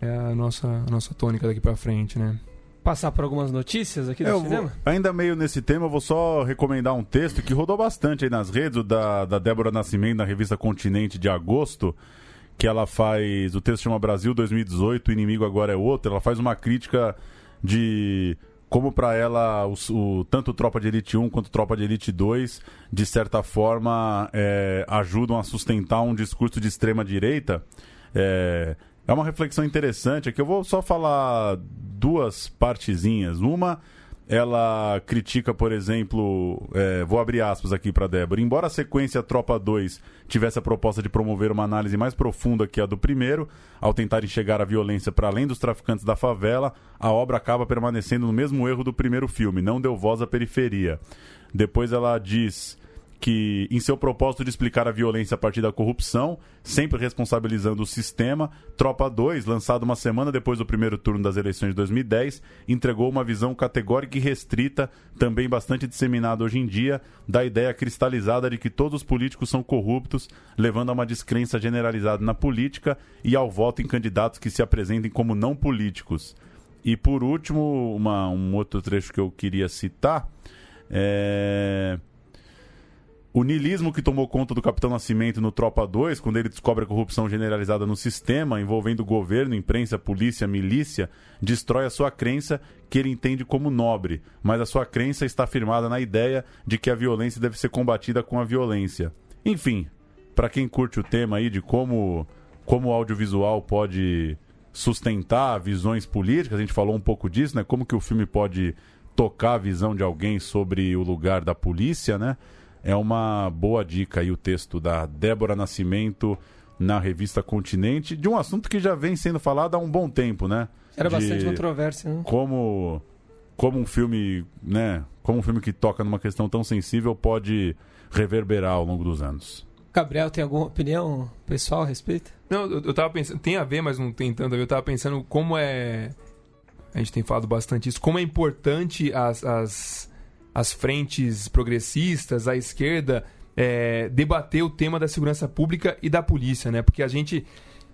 é, é a nossa, a nossa tônica daqui para frente, né? Passar por algumas notícias aqui do eu cinema? Vou, ainda meio nesse tema, eu vou só recomendar um texto que rodou bastante aí nas redes, o da, da Débora Nascimento, na revista Continente de agosto, que ela faz. O texto chama Brasil 2018, o inimigo agora é outro. Ela faz uma crítica de como para ela o, o, tanto Tropa de Elite 1 quanto Tropa de Elite 2, de certa forma, é, ajudam a sustentar um discurso de extrema direita. É, é uma reflexão interessante, é que eu vou só falar duas partezinhas. Uma, ela critica, por exemplo, é, vou abrir aspas aqui para Débora. Embora a sequência Tropa 2 tivesse a proposta de promover uma análise mais profunda que a do primeiro, ao tentar enxergar a violência para além dos traficantes da favela, a obra acaba permanecendo no mesmo erro do primeiro filme, não deu voz à periferia. Depois ela diz que, em seu propósito de explicar a violência a partir da corrupção, sempre responsabilizando o sistema, Tropa 2, lançado uma semana depois do primeiro turno das eleições de 2010, entregou uma visão categórica e restrita, também bastante disseminada hoje em dia, da ideia cristalizada de que todos os políticos são corruptos, levando a uma descrença generalizada na política e ao voto em candidatos que se apresentem como não políticos. E por último, uma, um outro trecho que eu queria citar é o nilismo que tomou conta do Capitão Nascimento no Tropa 2, quando ele descobre a corrupção generalizada no sistema, envolvendo governo, imprensa, polícia, milícia, destrói a sua crença que ele entende como nobre, mas a sua crença está firmada na ideia de que a violência deve ser combatida com a violência. Enfim, para quem curte o tema aí de como, como o audiovisual pode sustentar visões políticas, a gente falou um pouco disso, né? Como que o filme pode tocar a visão de alguém sobre o lugar da polícia, né? É uma boa dica aí o texto da Débora Nascimento na revista Continente, de um assunto que já vem sendo falado há um bom tempo, né? Era de bastante controvérsia, né? Como, como um filme, né? Como um filme que toca numa questão tão sensível pode reverberar ao longo dos anos. Gabriel, tem alguma opinião pessoal a respeito? Não, eu, eu tava pensando, tem a ver, mas não tem tanto a ver. Eu tava pensando como é. A gente tem falado bastante isso, como é importante as, as, as frentes progressistas, a esquerda, é, debater o tema da segurança pública e da polícia, né? Porque a gente.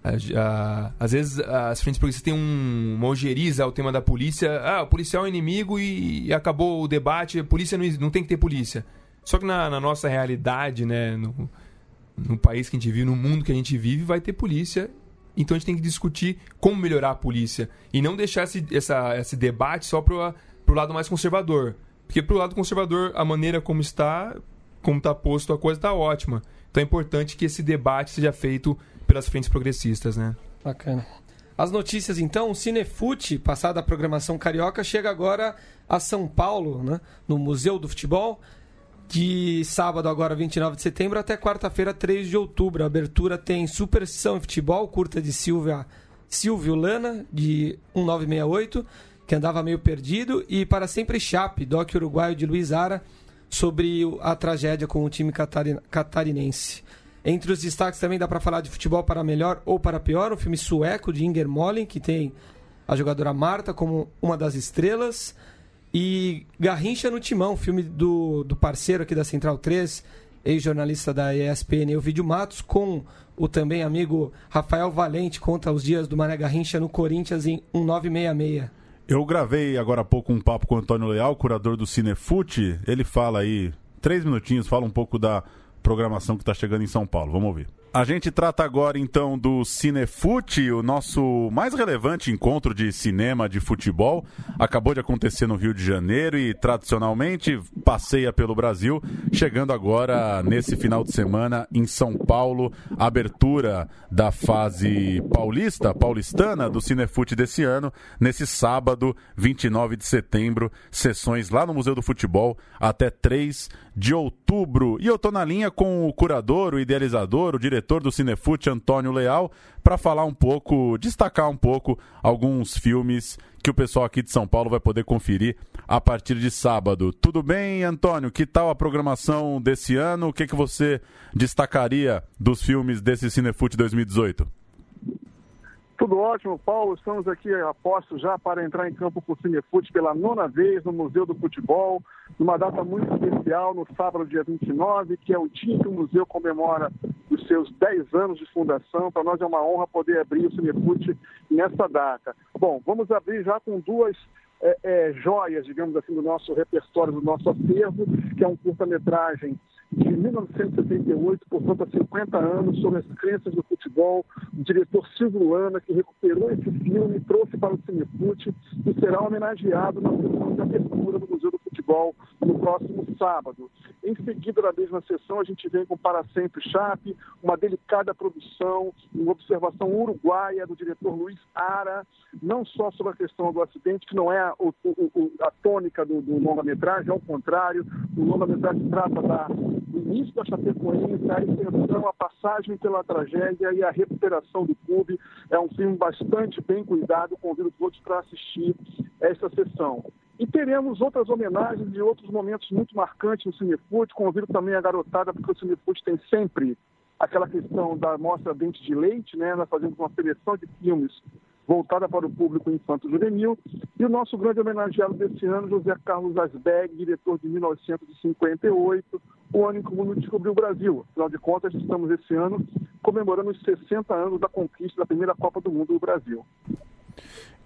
a- a- às vezes as frentes progressistas têm um, uma ojeriza ao tema da polícia. Ah, o policial é inimigo e, e acabou o debate, a polícia não, não tem que ter polícia. Só que na, na nossa realidade, né? No, no país que a gente vive, no mundo que a gente vive, vai ter polícia. Então a gente tem que discutir como melhorar a polícia. E não deixar esse, essa, esse debate só pro, pro lado mais conservador. Porque pro lado conservador, a maneira como está, como está posto, a coisa está ótima. Então é importante que esse debate seja feito pelas frentes progressistas, né? Bacana. As notícias então, o Cinefute, passada a programação carioca, chega agora a São Paulo, né, no Museu do Futebol, de sábado agora 29 de setembro até quarta-feira 3 de outubro. A abertura tem Superstição em Futebol, curta de Silvia, Silvio Lana, de 1968, que andava meio perdido, e Para Sempre Chape, doc uruguaio de Luiz Ara, sobre a tragédia com o time catari- catarinense. Entre os destaques também dá para falar de futebol para melhor ou para pior, um filme sueco de Inger Molin, que tem a jogadora Marta como uma das estrelas. E Garrincha no Timão, filme do, do parceiro aqui da Central 3, ex-jornalista da ESPN, o Vídeo Matos, com o também amigo Rafael Valente, conta os dias do Mané Garrincha no Corinthians em 1966. Eu gravei agora há pouco um papo com o Antônio Leal, curador do Cinefute. Ele fala aí, três minutinhos, fala um pouco da programação que está chegando em São Paulo. Vamos ouvir. A gente trata agora então do Cinefute, o nosso mais relevante encontro de cinema de futebol. Acabou de acontecer no Rio de Janeiro e tradicionalmente passeia pelo Brasil, chegando agora nesse final de semana em São Paulo, abertura da fase paulista, paulistana do Cinefute desse ano, nesse sábado, 29 de setembro, sessões lá no Museu do Futebol até 3 de outubro. E eu tô na linha com o curador, o idealizador, o diretor do Cinefute, Antônio Leal, para falar um pouco, destacar um pouco alguns filmes que o pessoal aqui de São Paulo vai poder conferir a partir de sábado. Tudo bem, Antônio? Que tal a programação desse ano? O que, que você destacaria dos filmes desse Cinefute 2018? Tudo ótimo, Paulo. Estamos aqui a postos já para entrar em campo com o Cinefute pela nona vez no Museu do Futebol, numa data muito especial, no sábado, dia 29, que é o dia que o museu comemora os seus 10 anos de fundação. Para nós é uma honra poder abrir o Cinefute nessa data. Bom, vamos abrir já com duas é, é, joias, digamos assim, do nosso repertório, do nosso acervo, que é um curta-metragem de 1978, portanto há 50 anos, sobre as crenças do futebol, o diretor Silvio Lana, que recuperou esse filme, trouxe para o Cinefute e será homenageado na sessão de abertura do Museu do Futebol no próximo sábado. Em seguida, na mesma sessão, a gente vem com Para Sempre Chape, uma delicada produção, uma observação uruguaia do diretor Luiz Ara, não só sobre a questão do acidente, que não é a, o, o, a tônica do, do longa-metragem, ao contrário, o longa-metragem trata da o início da Chapecoense, a extensão, a passagem pela tragédia e a recuperação do clube. É um filme bastante bem cuidado, convido todos para assistir esta sessão. E teremos outras homenagens e outros momentos muito marcantes no Cinefute. Convido também a garotada, porque o Cinefute tem sempre aquela questão da mostra Dente de Leite, né? Nós fazemos uma seleção de filmes voltada para o público infanto-juvenil. E o nosso grande homenageado desse ano, José Carlos Asberg, diretor de 1958, o ano em que o mundo descobriu o Brasil. Afinal de contas, estamos esse ano comemorando os 60 anos da conquista da primeira Copa do Mundo do Brasil.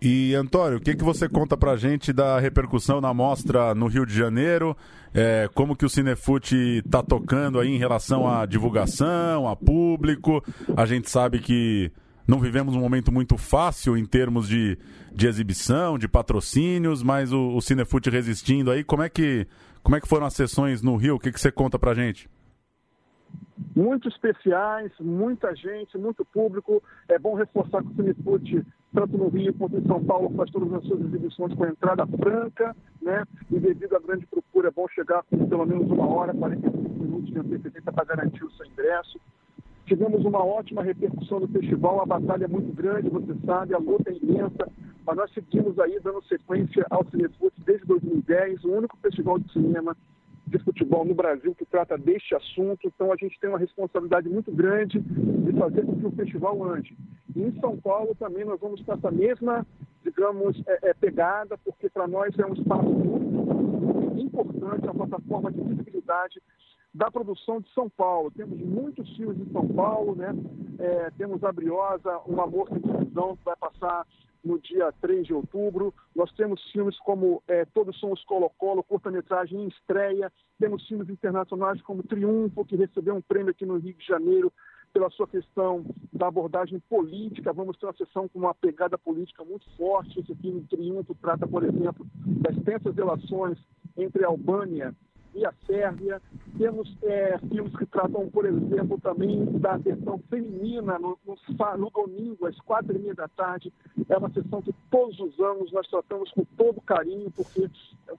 E, Antônio, o que, que você conta pra gente da repercussão na mostra no Rio de Janeiro? É, como que o Cinefute está tocando aí em relação à divulgação, a público? A gente sabe que não vivemos um momento muito fácil em termos de, de exibição, de patrocínios, mas o, o Cinefute resistindo aí. Como é que, como é que foram as sessões no Rio? O que, que você conta pra gente? muito especiais, muita gente, muito público. É bom reforçar que o Cinefute, tanto no Rio quanto em São Paulo, faz todas as suas exibições com entrada franca, né? E devido à grande procura, é bom chegar com pelo menos uma hora, 45 minutos de antecedência para garantir o seu ingresso. Tivemos uma ótima repercussão do festival, a batalha é muito grande, você sabe, a luta é imensa, mas nós seguimos aí dando sequência ao Cinefute desde 2010, o único festival de cinema de futebol no Brasil que trata deste assunto, então a gente tem uma responsabilidade muito grande de fazer com que o festival ande. E em São Paulo também nós vamos com essa mesma, digamos, é, é, pegada, porque para nós é um espaço muito importante, é uma plataforma de visibilidade da produção de São Paulo. Temos muitos filmes de São Paulo, né? É, temos a Briosa, uma moça de visão que vai passar no dia 3 de outubro. Nós temos filmes como é, Todos Somos Colo-Colo, curta-metragem em estreia. Temos filmes internacionais como Triunfo, que recebeu um prêmio aqui no Rio de Janeiro pela sua questão da abordagem política. Vamos ter uma sessão com uma pegada política muito forte. Esse filme Triunfo trata, por exemplo, das tensas relações entre a Albânia e a Sérvia. Temos é, filmes que tratam, por exemplo, também da questão feminina no, no, no, domingo, às quatro e meia da tarde. É uma sessão que todos os anos nós tratamos com todo carinho, porque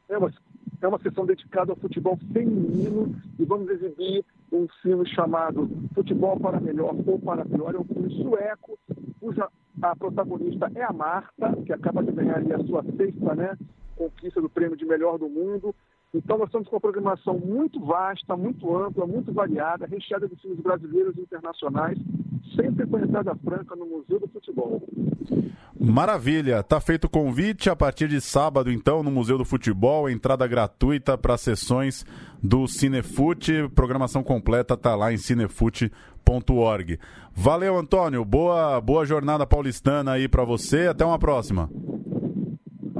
é uma, é uma sessão dedicada ao futebol feminino e vamos exibir um filme chamado Futebol para Melhor ou para Pior. É um filme sueco, cuja a protagonista é a Marta, que acaba de ganhar a sua sexta né, conquista do prêmio de melhor do mundo. Então, nós estamos com uma programação muito vasta, muito ampla, muito variada, recheada de filmes brasileiros e internacionais, sempre com entrada franca no Museu do Futebol. Maravilha! Tá feito o convite a partir de sábado, então, no Museu do Futebol, entrada gratuita para sessões do Cinefute. Programação completa tá lá em cinefute.org. Valeu, Antônio. Boa, boa jornada paulistana aí para você. Até uma próxima.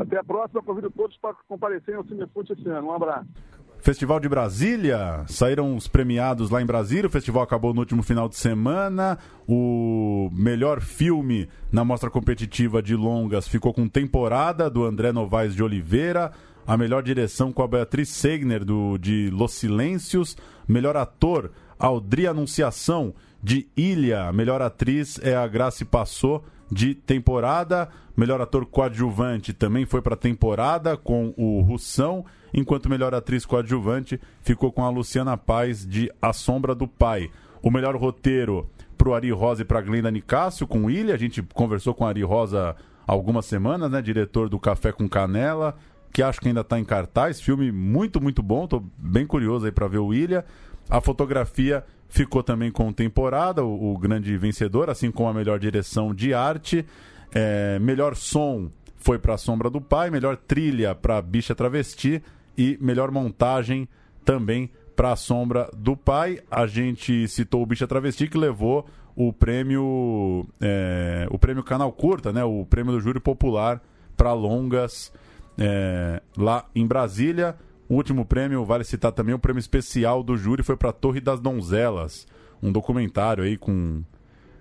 Até a próxima. Convido todos para comparecerem ao Cinefute esse ano. Um abraço. Festival de Brasília, saíram os premiados lá em Brasília. O festival acabou no último final de semana. O melhor filme na mostra competitiva de longas ficou com Temporada, do André Novaes de Oliveira. A melhor direção com a Beatriz Segner, do, de Los Silêncios. Melhor ator, Aldri Anunciação, de Ilha. A melhor atriz é a Grace Passou de temporada. Melhor ator coadjuvante também foi para temporada com o Russão, enquanto melhor atriz coadjuvante ficou com a Luciana Paz de A Sombra do Pai. O melhor roteiro para o Ari Rosa e para Glenda Nicásio com Ilha. A gente conversou com o Ari Rosa algumas semanas, né? Diretor do Café com Canela, que acho que ainda está em cartaz. Filme muito, muito bom. Estou bem curioso aí para ver o Ilha. A fotografia ficou também com temporada, o, o grande vencedor, assim como a melhor direção de arte. É, melhor som foi para a Sombra do Pai, melhor trilha para Bicha Travesti e melhor montagem também para a Sombra do Pai. A gente citou o Bicha Travesti que levou o prêmio é, o prêmio Canal Curta, né, o prêmio do Júri Popular para longas é, lá em Brasília. O último prêmio, vale citar também, o prêmio especial do júri foi para Torre das Donzelas, um documentário aí com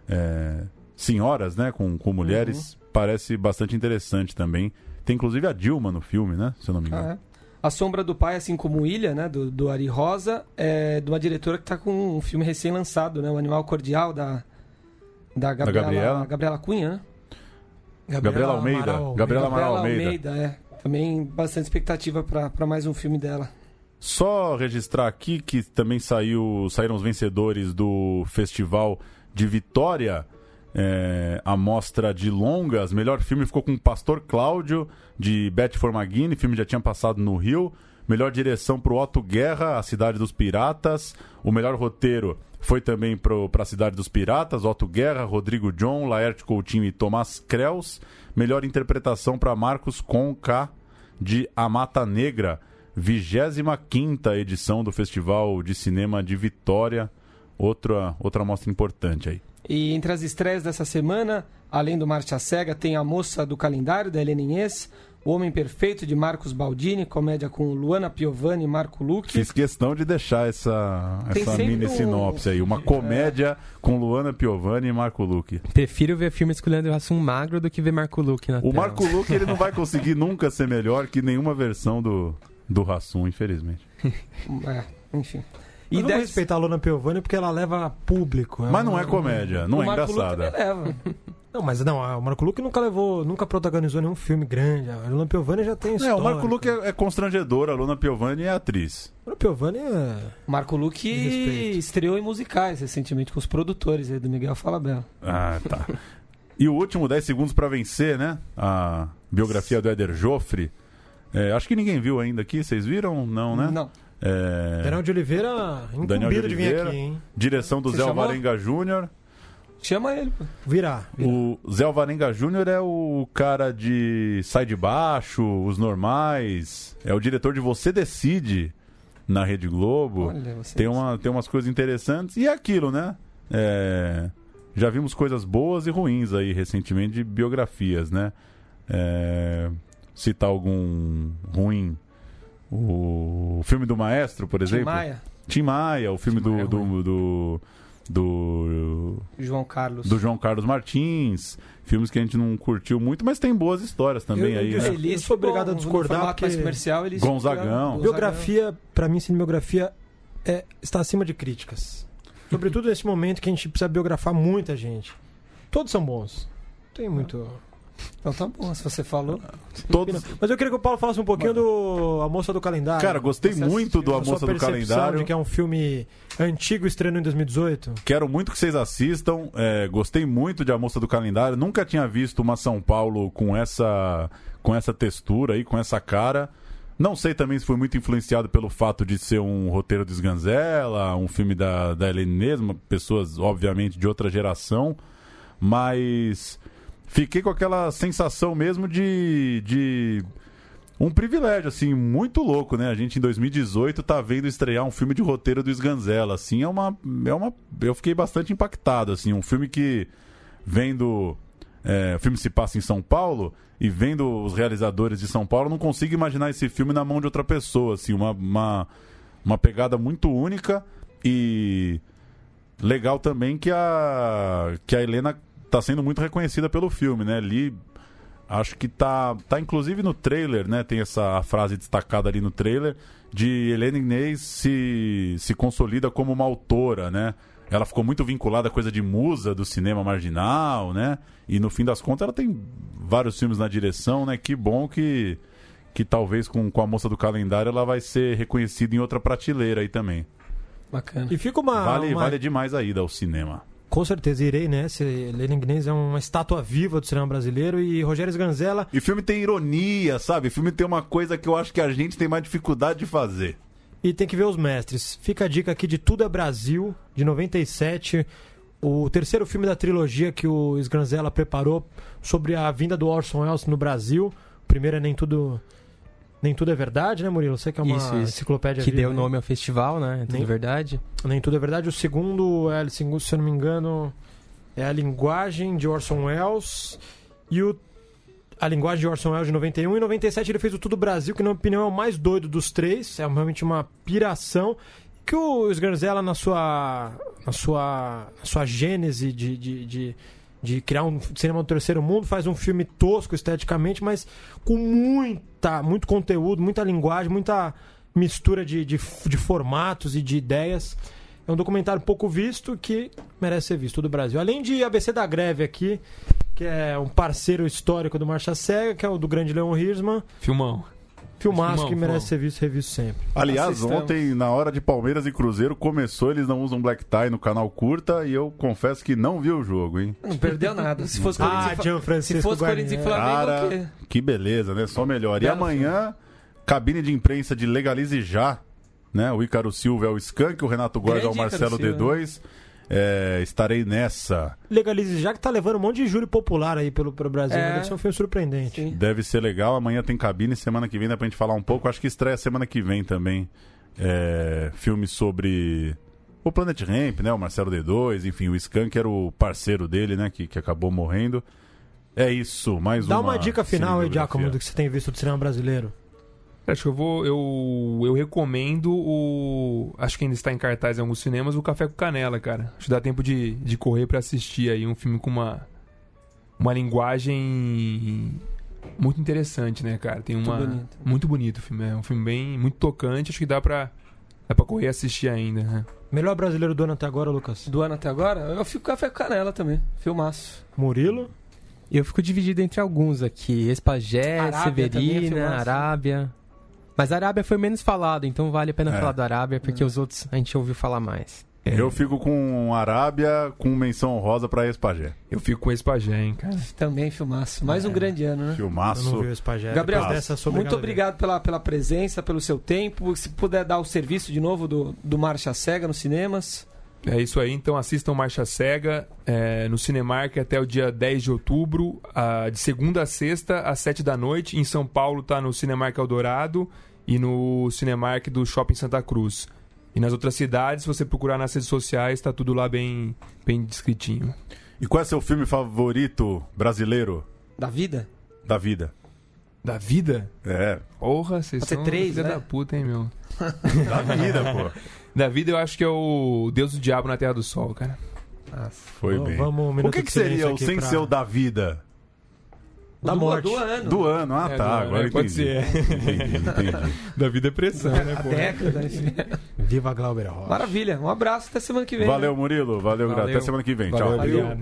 é, senhoras, né, com, com mulheres, uhum. parece bastante interessante também. Tem inclusive a Dilma no filme, né, se eu não me engano. Ah, é. A Sombra do Pai, assim como Ilha, né, do, do Ari Rosa, é de uma diretora que está com um filme recém-lançado, né, O Animal Cordial, da, da Gabriela, da Gabriela. Gabriela Cunha, né? Gabriela, Gabriela Almeida. Gabriela, Gabriela Amaral Almeida. Almeida, é. Também bastante expectativa para mais um filme dela. Só registrar aqui que também saiu, saíram os vencedores do Festival de Vitória. é, a mostra de longas. Melhor filme ficou com Pastor Cláudio, de Beth Formaghini. Filme já tinha passado no Rio. Melhor direção para o Otto Guerra, A Cidade dos Piratas. O melhor roteiro foi também para A Cidade dos Piratas, Otto Guerra, Rodrigo John, Laerte Coutinho e Tomás Creus. Melhor interpretação para Marcos Conca, de A Mata Negra. 25 edição do Festival de Cinema de Vitória. Outra, outra mostra importante aí. E entre as estreias dessa semana, além do Marcha Cega, tem A Moça do Calendário, da Helena Inês, O Homem Perfeito, de Marcos Baldini, comédia com Luana Piovani e Marco Luque. Fiz questão de deixar essa, Tem essa mini um- sinopse aí. Uma comédia com Luana Piovani e Marco Luque. Prefiro ver filmes com o Leandro Hassum magro do que ver Marco Luque na O tela. Marco Luque ele não vai conseguir nunca ser melhor que nenhuma versão do, do Rassum, infelizmente. É, enfim. E E vamos dez- respeitar a Luna Piovani porque ela leva público. Mas não é comédia, não o é Marco Luque engraçada. leva. Não, mas não, o Marco Luque nunca levou, nunca protagonizou nenhum filme grande. A Luna Piovani já tem É, história. o Marco Luque é, é constrangedor, a Luna Piovani é atriz. A Luna Piovani é... O Marco Luque estreou em musicais recentemente com os produtores aí do Miguel Falabella. Ah, tá. E o último, 10 segundos pra vencer, né? A biografia do Éder Joffre. É, acho que ninguém viu ainda aqui, vocês viram? Não, né? Não. É, Daniel de Oliveira Daniel de de vir Oliveira. aqui, hein? Direção do Você Zé chamou? Alvarenga Júnior. Chama ele, pô. Virá. virá. O Zé Alvarenga Júnior é o cara de Sai de Baixo, Os Normais. É o diretor de Você Decide na Rede Globo. Olha. Tem, uma, tem umas coisas interessantes. E é aquilo, né? É, já vimos coisas boas e ruins aí recentemente de biografias, né? É, citar algum ruim. O filme do Maestro, por Tim exemplo. Maia, Tim Maia, o filme Tim Maia é do, do, do, do, João Carlos. do João Carlos Martins. Filmes que a gente não curtiu muito, mas tem boas histórias também Eu- aí, eu- né? Ele Eu sou obrigado a discordar mais porque- comercial, ele Gonzagão. Biografia, pra mim, cinebiografia é, está acima de críticas. Sobretudo nesse momento que a gente precisa biografar muita gente. Todos são bons. Tem muito. Então tá bom, se você falou. Todos... Mas eu queria que o Paulo falasse um pouquinho do A Moça do Calendário. Cara, gostei Você muito do A Moça do Calendário. de que é um filme antigo estreando em 2018. Quero muito que vocês assistam. É, gostei muito de A Moça do Calendário. Nunca tinha visto uma São Paulo com essa, com essa textura aí, com essa cara. Não sei também se foi muito influenciado pelo fato de ser um roteiro de Sganzella, um filme da, da Helene mesma, pessoas, obviamente, de outra geração. Mas fiquei com aquela sensação mesmo de, de um privilégio, assim, muito louco, né? A gente em 2018 tá vendo estrear um filme de roteiro do Sganzella, assim, é uma, é uma... Eu fiquei bastante impactado, assim, um filme que, vendo... é, o filme se passa em São Paulo e vendo os realizadores de São Paulo, não consigo imaginar esse filme na mão de outra pessoa, assim, uma, uma, uma pegada muito única e legal também que a, que a Helena tá sendo muito reconhecida pelo filme, né? Ali Acho que tá, tá inclusive no trailer, né? Tem essa frase destacada ali no trailer de Helena Inês se, se consolida como uma autora, né? Ela ficou muito vinculada à coisa de musa do cinema marginal, né? E no fim das contas ela tem vários filmes na direção, né? Que bom que, que talvez com, com a moça do calendário ela vai ser reconhecida em outra prateleira aí também. Bacana. E fica uma. vale, uma- vale demais a ida ao cinema. Com certeza irei, né? Se Helena Guinness é uma estátua viva do cinema brasileiro e Rogério Sganzella E o filme tem ironia, sabe? O filme tem uma coisa que eu acho que a gente tem mais dificuldade de fazer. E tem que ver os mestres. Fica a dica aqui de Tudo é Brasil, de 97. O terceiro filme da trilogia que o Sgranzella preparou sobre a vinda do Orson Welles no Brasil. O primeiro é Nem Tudo, Nem Tudo é Verdade, né, Murilo? Você que é uma Isso, isso. enciclopédia Que viva, deu né? nome ao festival, né? Tudo Nem- verdade. Nem Tudo é Verdade. O segundo, é, se eu não me engano, é A Linguagem de Orson Welles. E o A Linguagem de Orson Welles de 91. E em 97 ele fez o Tudo Brasil, que na minha opinião é o mais doido dos três. É realmente uma piração. Que o Sgranzella, na sua, na sua, na sua gênese de, de, de, de criar um cinema do terceiro mundo, faz um filme tosco esteticamente, mas com muita, muito conteúdo, muita linguagem, muita mistura de, de, de formatos e de ideias. É um documentário pouco visto que merece ser visto do Brasil. Além de ABC da Greve aqui, que é um parceiro histórico do Marcha Cega, que é o do grande Leon Hirschman. Filmão. Filmaço que merece ser visto e revisto sempre. Aliás, Assistamos. ontem, na hora de Palmeiras e Cruzeiro, começou, eles não usam black tie no canal curta e eu confesso que não vi o jogo, hein? Não perdeu nada. Se fosse Ah, Corinthians e Se fosse Corinthians e. Flamengo, o quê? Cara, que beleza, né? Só melhor. E Belo amanhã, cabine de imprensa de Legalize Já, né? O Ícaro Silva é o Skank, o Renato Góes é o Marcelo Ícaro Silva, D2. É, estarei nessa. Legalize já que tá levando um monte de júri popular aí pelo, pelo Brasil. É. né? Deve ser um filme surpreendente. Sim. Deve ser legal. Amanhã tem cabine, semana que vem dá pra gente falar um pouco. Acho que estreia semana que vem também. É, filme sobre o Planet Ramp, né? O Marcelo D2, enfim, o Skank era o parceiro dele, né? Que, que acabou morrendo. É isso, mais Dá uma. uma dica final aí. Giacomo, do que você tem visto do cinema brasileiro. Acho que eu vou. Eu, eu recomendo o. Acho que ainda está em cartaz em alguns cinemas, o Café com Canela, cara. Acho que dá tempo de, de correr pra assistir aí um filme com uma. Uma linguagem muito interessante, né, cara? Tem uma. bonito. Muito bonito o filme. É um filme bem. Muito tocante. Acho que dá pra. Dá pra correr e assistir ainda, né? Melhor brasileiro do ano até agora, Lucas? Do ano até agora, eu fico com Café com Canela também. Filmaço. Murilo? Eu fico dividido entre alguns aqui. Espagé, é Severina, filmaço. Arábia. Mas a Arábia foi menos falado, então vale a pena É. falar do Arábia, porque os outros a gente ouviu falar mais. Eu fico com Arábia com menção honrosa pra Espagé. Eu fico com esse pajé, hein, cara. Também filmaço. Mais um grande ano, né? Eu Filmaço. não vi o Spagé. Gabriel, dessa, muito a obrigado pela, pela presença, pelo seu tempo. Se puder dar o serviço de novo do, do Marcha Cega nos cinemas. É isso aí, então assistam Marcha Cega é, no Cinemark até o dia 10 de outubro, ah, de segunda a sexta, às 7 da noite. Em São Paulo tá no Cinemark Eldorado e no Cinemark do Shopping Santa Cruz. E nas outras cidades, se você procurar nas redes sociais, tá tudo lá bem, bem descritinho. E qual é seu filme favorito brasileiro Da vida? da vida? Da vida? É, Porra, vocês Pode ser são três, filha né? da puta, hein, meu? da vida, pô. Da vida eu acho que é o Deus do Diabo na Terra do Sol, cara. Foi Vamos- bem. vamos um o que, que seria o sem pra- ser o da vida? Da do, morte. Do ano. Do ano, ah É, tá, ano, agora é, pode ser. Entendi, entendi. Da vida é pressão, né, A pô? década, enfim. Viva Glauber Rocha. Maravilha. Um abraço até semana que vem. Valeu, né? Murilo. Valeu, Valeu. Até semana que vem. Valeu, Tchau. obrigado.